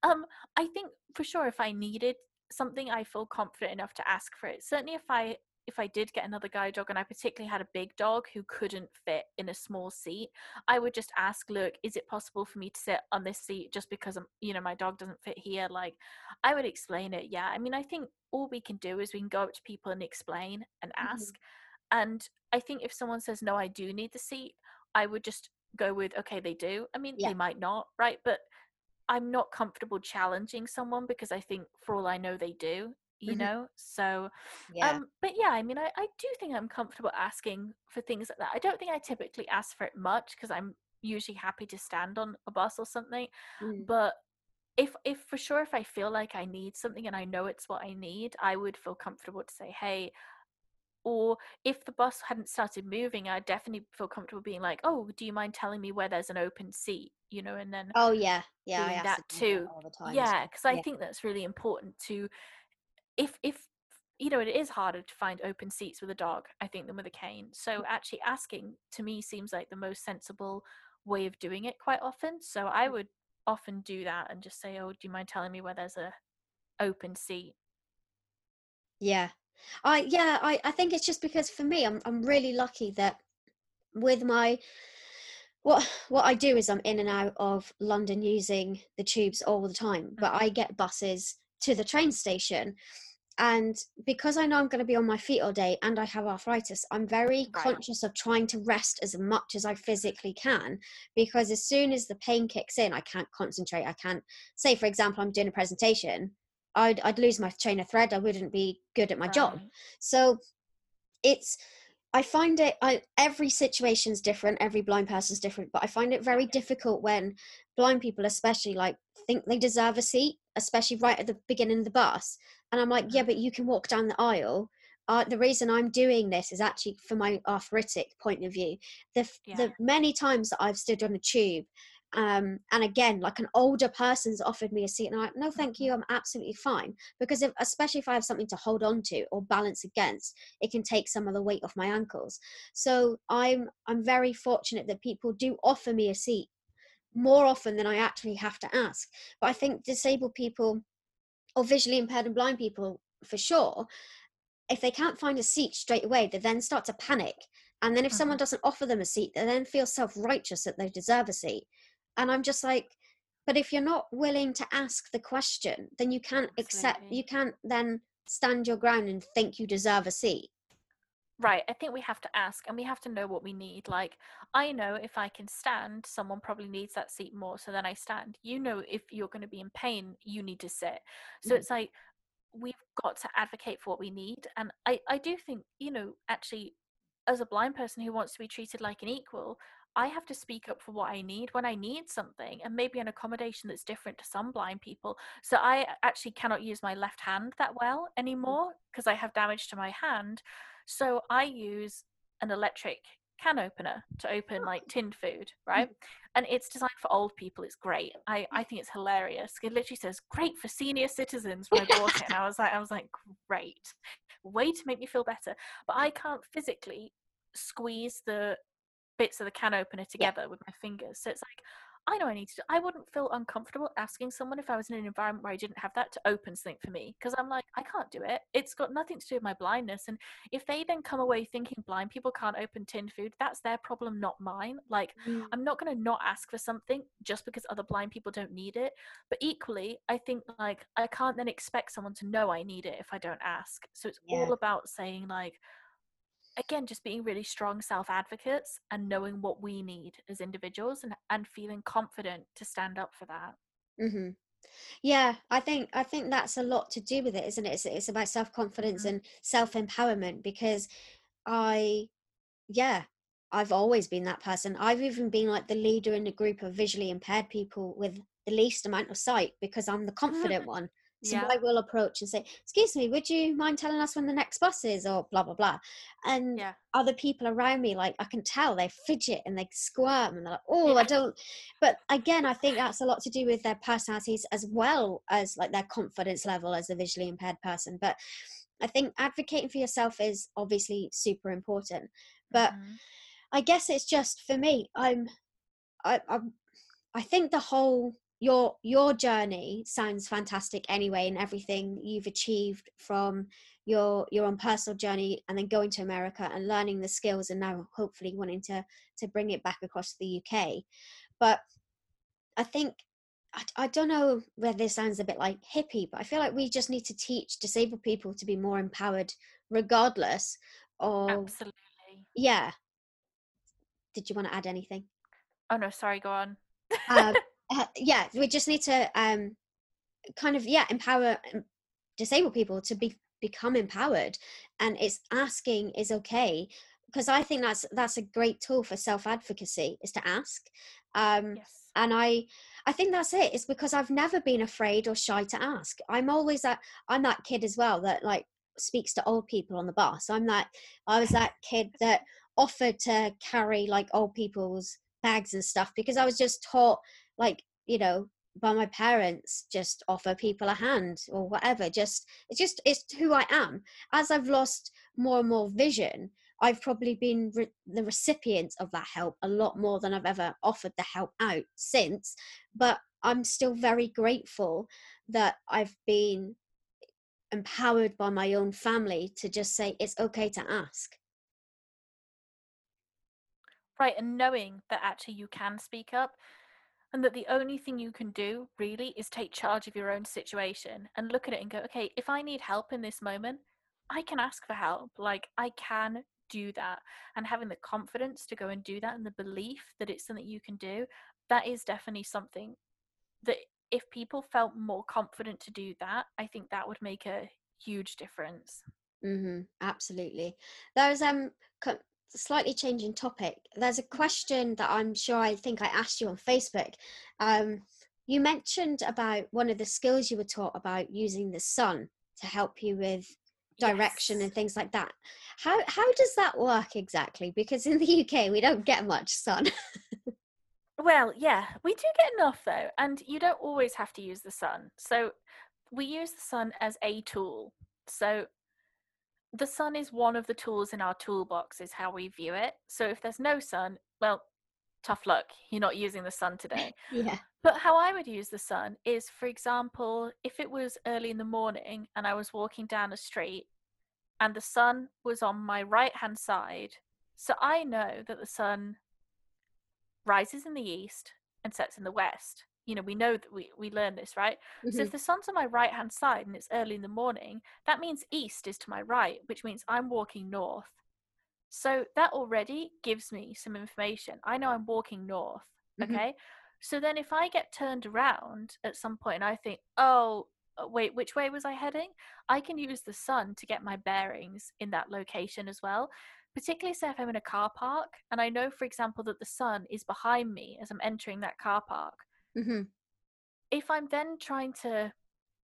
um i think for sure if i needed something I feel confident enough to ask for it. Certainly, if I if I did get another guide dog and I particularly had a big dog who couldn't fit in a small seat, I would just ask, look, is it possible for me to sit on this seat just because I'm, you know, my dog doesn't fit here? Like, I would explain it. Yeah. I mean, I think all we can do is we can go up to people and explain and ask. Mm-hmm. And I think if someone says, no, I do need the seat, I would just go with, okay, they do. I mean, yeah. they might not, right? But I'm not comfortable challenging someone because I think for all I know they do. you Mhm. know so Yeah. um but yeah i mean I, I do think i'm comfortable asking for things like that i don't think i typically ask for it much because i'm usually happy to stand on a bus or something Mm. but if if for sure if i feel like i need something and i know it's what i need i would feel comfortable to say hey or if the bus hadn't started moving i'd definitely feel comfortable being like oh do you mind telling me where there's an open seat you know and then Oh yeah, yeah. That too time. yeah because i Yeah. think that's really important to if if you know it is harder to find open seats with a dog i think than with a cane so actually asking to me seems like the most sensible way of doing it quite often so i would often do that and just say oh do you mind telling me where there's a open seat Yeah. I yeah, I, I think it's just because for me I'm I'm really lucky that with my what what I do is I'm in and out of London using the tubes all the time, but mm-hmm. I get buses to the train station. And because I know I'm going to be on my feet all day and I have arthritis, I'm very Right. conscious of trying to rest as much as I physically can. Because as soon as the pain kicks in, I can't concentrate. I can't, say, for example, I'm doing a presentation, I'd, I'd lose my chain of thread. I wouldn't be good at my job. So it's I find it I every situation's different, every blind person's different, but I find it very difficult when blind people especially like think they deserve a seat, especially right at the beginning of the bus. And I'm like, yeah, but you can walk down the aisle. Uh, the reason I'm doing this is actually from my arthritic point of view. The, Yeah. the many times that I've stood on a tube, um, and again, like an older person's offered me a seat, and I'm like, no, thank you, I'm absolutely fine. Because if, especially if I have something to hold on to or balance against, it can take some of the weight off my ankles. So I'm I'm very fortunate that people do offer me a seat more often than I actually have to ask. But I think disabled people or visually impaired and blind people for sure, if they can't find a seat straight away, they then start to panic. And then if someone Mhm. doesn't offer them a seat, they then feel self-righteous that they deserve a seat. And I'm just like, but if you're not willing to ask the question, then you can't accept Absolutely. you can't then stand your ground and think you deserve a seat. Right, I think we have to ask and we have to know what we need. Like, I know if I can stand, someone probably needs that seat more, so then I stand. You know, if you're going to be in pain, you need to sit. So Mhm. it's like we've got to advocate for what we need. And I, I do think, you know, actually, as a blind person who wants to be treated like an equal, I have to speak up for what I need when I need something, and maybe an accommodation that's different to some blind people. So I actually cannot use my left hand that well mm. anymore because I have damage to my hand. So I use an electric can opener to open like oh. tinned food, mm. right? And it's designed for old people. It's great. I, I think it's hilarious. It literally says great for senior citizens when I bought it. And I was like, I was like, great. Way to make me feel better. But I can't physically squeeze the bits of the can opener together with my fingers. So it's like I know I need to. I wouldn't feel uncomfortable asking someone if I was in an environment where I didn't have that to open something for me because I'm like I can't do it. It's got nothing to do with my blindness. And if they then come away thinking blind people can't open tinned food, that's their problem, not mine. Like Mm. I'm not going to not ask for something just because other blind people don't need it. But equally, I think like I can't then expect someone to know I need it if I don't ask. So it's Yeah. all about saying like again just being really strong self advocates and knowing what we need as individuals and and feeling confident to stand up for that. hmm Yeah, I think I think that's a lot to do with it, isn't it? It's, it's about self confidence Mhm. and self empowerment because I, yeah, I've always been that person. I've even been like the leader in a group of visually impaired people with the least amount of sight because I'm the (laughs) confident one. So Yeah. I will approach and say, "Excuse me, would you mind telling us when the next bus is?" or blah blah blah. And Yeah. other people around me, like I can tell, they fidget and they squirm and they're like, "Oh, I don't." But again, I think that's a lot to do with their personalities as well as like their confidence level as a visually impaired person. But I think advocating for yourself is obviously super important. But Mhm. I guess it's just for me. I'm, I, I'm, I think the whole your your journey sounds fantastic anyway, and everything you've achieved from your your own personal journey, and then going to America and learning the skills, and now hopefully wanting to to bring it back across the UK. But I think. I, I don't know whether this sounds a bit like hippie, but I feel like we just need to teach disabled people to be more empowered, regardless of Absolutely. yeah. Did you want to add anything? Oh no, sorry, go on. um, uh, yeah, we just need to um, kind of yeah empower um, disabled people to be become empowered. And it's asking is okay because i think that's that's a great tool for self advocacy is to ask. Um Yes. and i i think that's it. It's because i've never been afraid or shy to ask. I'm always that i'm that kid as well that like speaks to old people on the bus. I'm that i was that kid (laughs) that offered to carry like old people's bags and stuff because i was just taught like you know by my parents just offer people a hand or whatever just it's just it's who i am. As i've lost more and more vision i've probably been re- the recipient of that help a lot more than i've ever offered the help out since but i'm still very grateful that i've been empowered by my own family to just say it's okay to ask. Right, and knowing that actually you can speak up and that the only thing you can do really is take charge of your own situation and look at it and go, okay, if I need help in this moment, I can ask for help. Like, I can do that. And having the confidence to go and do that and the belief that it's something you can do, that is definitely something that if people felt more confident to do that, I think that would make a huge difference. hmm absolutely. There's um slightly changing topic. There's a question that I'm sure I think I asked you on Facebook. Um, you mentioned about one of the skills you were taught about using the sun to help you with direction Yes. and things like that. How how does that work exactly? Because in the UK we don't get much sun. Well, yeah, we do get enough though, and you don't always have to use the sun. So we use the sun as a tool. So the sun is one of the tools in our toolbox, is how we view it. So if there's no sun, well, tough luck, you're not using the sun today. (laughs) yeah. But how I would use the sun is, for example, if it was early in the morning and I was walking down a street and the sun was on my right hand side, so I know that the sun rises in the east and sets in the west. You know, we know that we, we learn this, right? So Mhm. if the sun's on my right hand side and it's early in the morning, that means east is to my right, which means I'm walking north. So that already gives me some information. I know I'm walking north. Mhm. Okay. So then if I get turned around at some point and I think, oh, uh, wait, which way was I heading? I can use the sun to get my bearings in that location as well. Particularly say if I'm in a car park and I know, for example, that the sun is behind me as I'm entering that car park Mhm. if I'm then trying to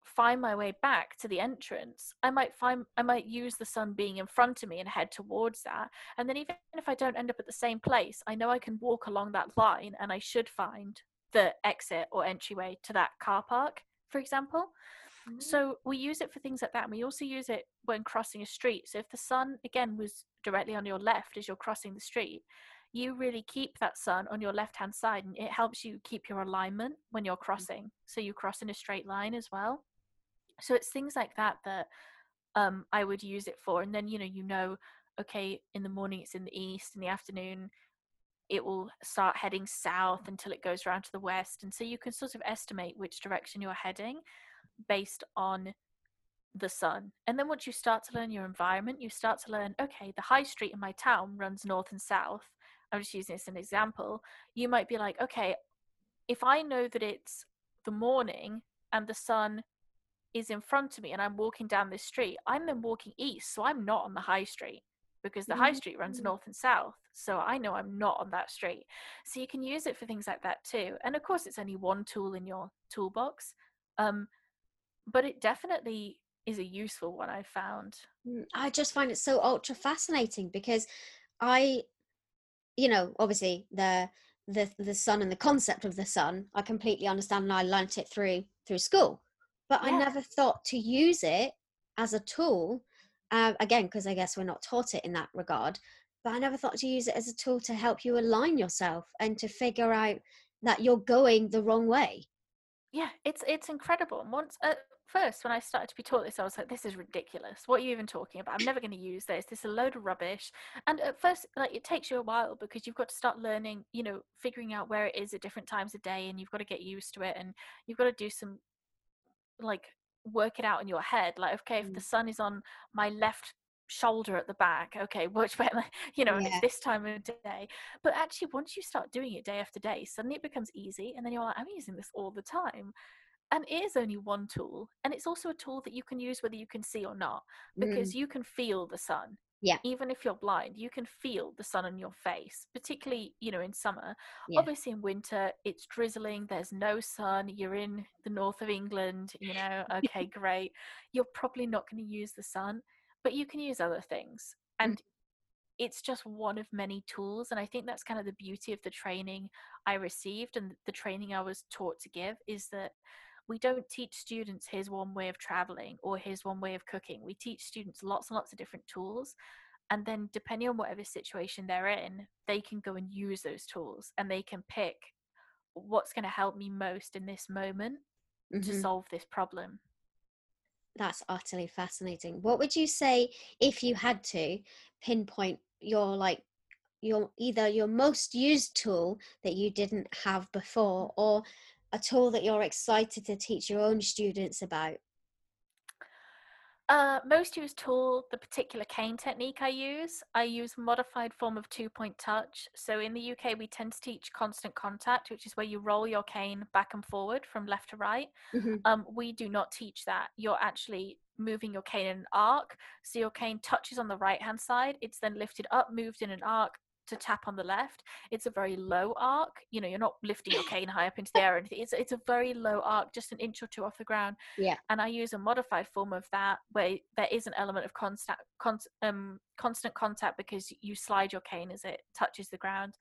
find my way back to the entrance, I might find I might use the sun being in front of me and head towards that. And then even if I don't end up at the same place, I know I can walk along that line and I should find the exit or entryway to that car park, for example. So we use it for things like that. And we also use it when crossing a street. So if the sun again was directly on your left as you're crossing the street, you really keep that sun on your left hand side and it helps you keep your alignment when you're crossing. So you cross in a straight line as well. So it's things like that that um, I would use it for. And then, you know, you know, okay, in the morning it's in the east, in the afternoon it will start heading south until it goes around to the west. And so you can sort of estimate which direction you're heading based on the sun. And then once you start to learn your environment, you start to learn okay, the high street in my town runs north and south. I'm just using this as an example. You might be like, okay, if I know that it's the morning and the sun is in front of me and I'm walking down this street, I'm then walking east. So I'm not on the high street because the high street runs north and south. So I know I'm not on that street. So you can use it for things like that too. And of course, it's only one tool in your toolbox. Um, but it definitely is a useful one, I found. Mm, I just find it so ultra fascinating because I, you know, obviously the the the sun and the concept of the sun, I completely understand and I learnt it through through school, but I never thought to use it as a tool. Uh, again, because I guess we're not taught it in that regard, but I never thought to use it as a tool to help you align yourself and to figure out that you're going the wrong way. Yeah, it's it's incredible. Once at first, when I started to be taught this, I was like, "This is ridiculous. What are you even talking about? I'm never going to use this. This is a load of rubbish." And at first, like it takes you a while because you've got to start learning, you know, figuring out where it is at different times of day, and you've got to get used to it, and you've got to do some like work it out in your head. Like, okay, if the Mm. sun is on my left shoulder at the back, okay, (laughs) which way, you know, Yeah. this time of day. But actually, once you start doing it day after day, suddenly it becomes easy, and then you're like, I'm using this all the time. And it is only one tool and it's also a tool that you can use whether you can see or not because Mm, you can feel the sun Yeah. even if you're blind you can feel the sun on your face particularly you know in summer yeah. obviously in winter it's drizzling there's no sun you're in the north of england you know (laughs) okay great you're probably not going to use the sun but you can use other things and it's just one of many tools and i think that's kind of the beauty of the training i received and the training i was taught to give is that we don't teach students here's one way of traveling or here's one way of cooking we teach students lots and lots of different tools and then depending on whatever situation they're in they can go and use those tools and they can pick what's going to help me most in this moment to Mhm. solve this problem That's utterly fascinating. What would you say if you had to pinpoint your like your either your most used tool that you didn't have before or a tool that you're excited to teach your own students about? Uh, most used tool, the particular cane technique I use, I use modified form of two point touch. So in the UK, we tend to teach constant contact, which is where you roll your cane back and forward from left to right. Mhm. Um, we do not teach that. You're actually moving your cane in an arc. So your cane touches on the right hand side, it's then lifted up, moved in an arc to tap on the left. It's a very low arc. You know, you're not lifting your cane high up into the air or anything. It's, it's a very low arc, just an inch or two off the ground Yeah. and I use a modified form of that where there is an element of constant con- um, constant contact because you slide your cane as it touches the ground,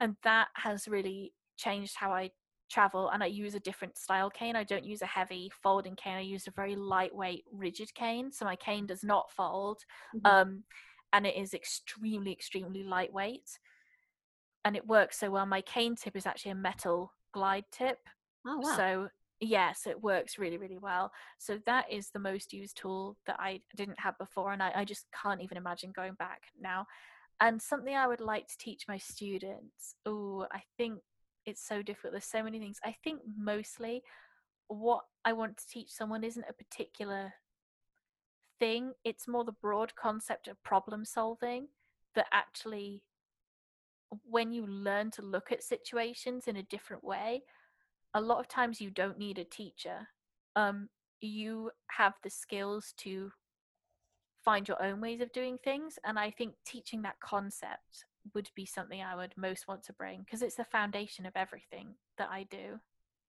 and that has really changed how I travel. And I use a different style cane. I don't use a heavy folding cane. I use a very lightweight, rigid cane, so my cane does not fold, Mhm. um, and it is extremely, extremely lightweight, and it works so well. My cane tip is actually a metal glide tip, Oh wow. so yes, it works really, really well. So that is the most used tool that I didn't have before, and I, I just can't even imagine going back now. And something I would like to teach my students. Oh, I think it's so difficult. There's so many things. I think mostly what I want to teach someone isn't a particular thing. It's more the broad concept of problem solving that actually when you learn to look at situations in a different way, a lot of times you don't need a teacher. Um, you have the skills to find your own ways of doing things. And I think teaching that concept would be something I would most want to bring because it's the foundation of everything that I do.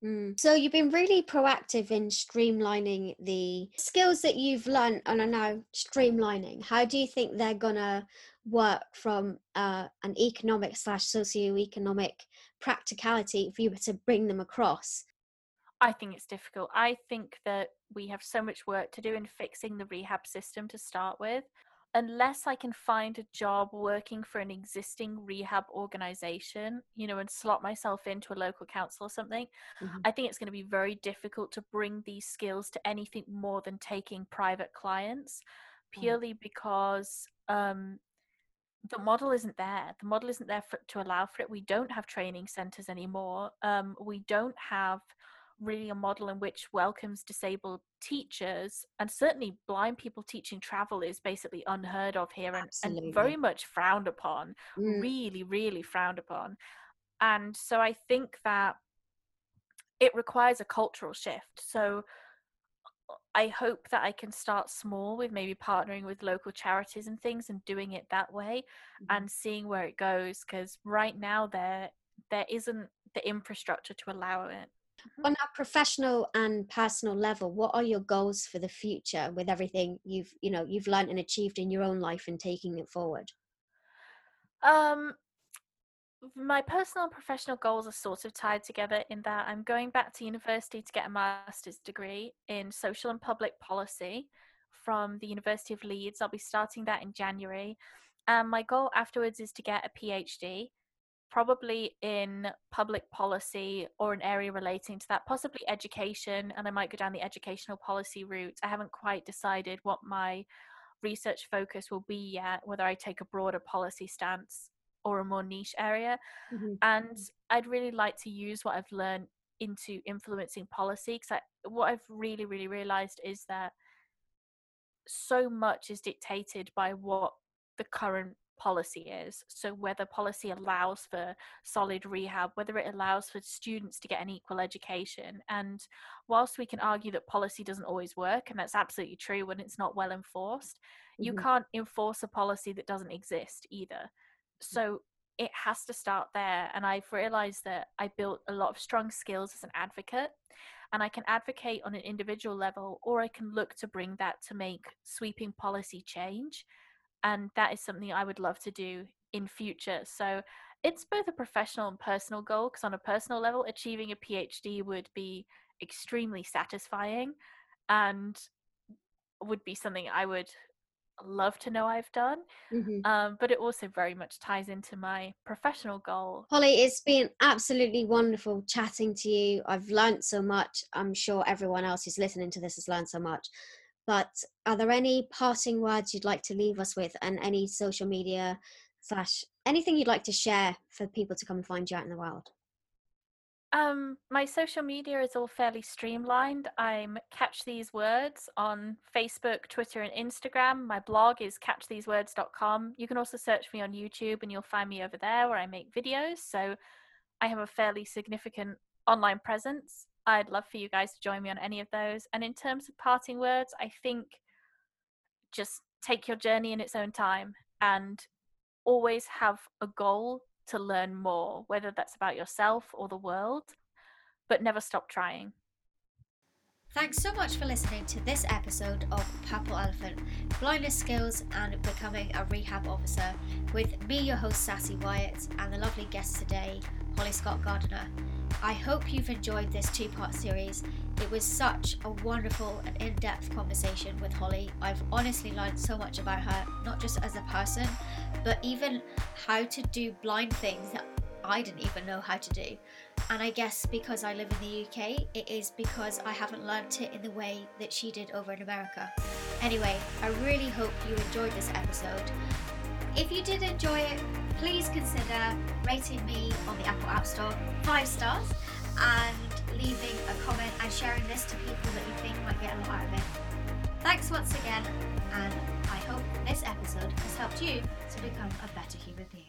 Mm. So you've been really proactive in streamlining the skills that you've learned and are now streamlining. How do you think they're gonna work from uh, an economic slash socioeconomic practicality if you were to bring them across? I think it's difficult. I think that we have so much work to do in fixing the rehab system to start with. Unless I can find a job working for an existing rehab organization, you know, and slot myself into a local council or something, Mhm. I think it's going to be very difficult to bring these skills to anything more than taking private clients, purely because um, the model isn't there. The model isn't there for, to allow for it. We don't have training centers anymore. Um, we don't have really a model in which welcomes disabled teachers and certainly blind people teaching travel is basically unheard of here and, and very much frowned upon Mm. really really frowned upon and so i think that it requires a cultural shift so i hope that i can start small with maybe partnering with local charities and things and doing it that way Mhm. and seeing where it goes because right now there there isn't the infrastructure to allow it On a professional and personal level, what are your goals for the future with everything you've you know you've learned and achieved in your own life and taking it forward? Um, my personal and professional goals are sort of tied together in that I'm going back to university to get a master's degree in social and public policy from the University of Leeds. I'll be starting that in January. And my goal afterwards is to get a PhD, probably in public policy or an area relating to that, possibly education. And I might go down the educational policy route. I haven't quite decided what my research focus will be yet, whether I take a broader policy stance or a more niche area. Mhm. And I'd really like to use what I've learned into influencing policy because what I've really, really realized is that so much is dictated by what the current policy is. So, whether policy allows for solid rehab, whether it allows for students to get an equal education. And whilst we can argue that policy doesn't always work, and that's absolutely true when it's not well enforced, mm-hmm. you can't enforce a policy that doesn't exist either. So, it has to start there. And I've realized that I built a lot of strong skills as an advocate. And I can advocate on an individual level, or I can look to bring that to make sweeping policy change and that is something I would love to do in future. So it's both a professional and personal goal because on a personal level achieving a PhD would be extremely satisfying and would be something I would love to know I've done. Mm-hmm. Um, but it also very much ties into my professional goal. Holly, it's been absolutely wonderful chatting to you. I've learned so much. I'm sure everyone else who's listening to this has learned so much. But are there any parting words you'd like to leave us with and any social media slash anything you'd like to share for people to come and find you out in the world? Um, my social media is all fairly streamlined. I'm Catch These Words on Facebook, Twitter, and Instagram. My blog is catchthesewords.com. You can also search me on YouTube and you'll find me over there where I make videos. So I have a fairly significant online presence. I'd love for you guys to join me on any of those. And in terms of parting words, I think just take your journey in its own time and always have a goal to learn more, whether that's about yourself or the world, but never stop trying. Thanks so much for listening to this episode of Purple Elephant Blindness Skills and Becoming a Rehab Officer with me, your host, Sassy Wyatt, and the lovely guest today, Holly Scott Gardner. I hope you've enjoyed this two part series. It was such a wonderful and in depth conversation with Holly. I've honestly learned so much about her, not just as a person, but even how to do blind things that I didn't even know how to do. And I guess because I live in the UK, it is because I haven't learnt it in the way that she did over in America. Anyway, I really hope you enjoyed this episode. If you did enjoy it, please consider rating me on the Apple App Store five stars and leaving a comment and sharing this to people that you think might get a lot out of it. Thanks once again, and I hope this episode has helped you to become a better human being.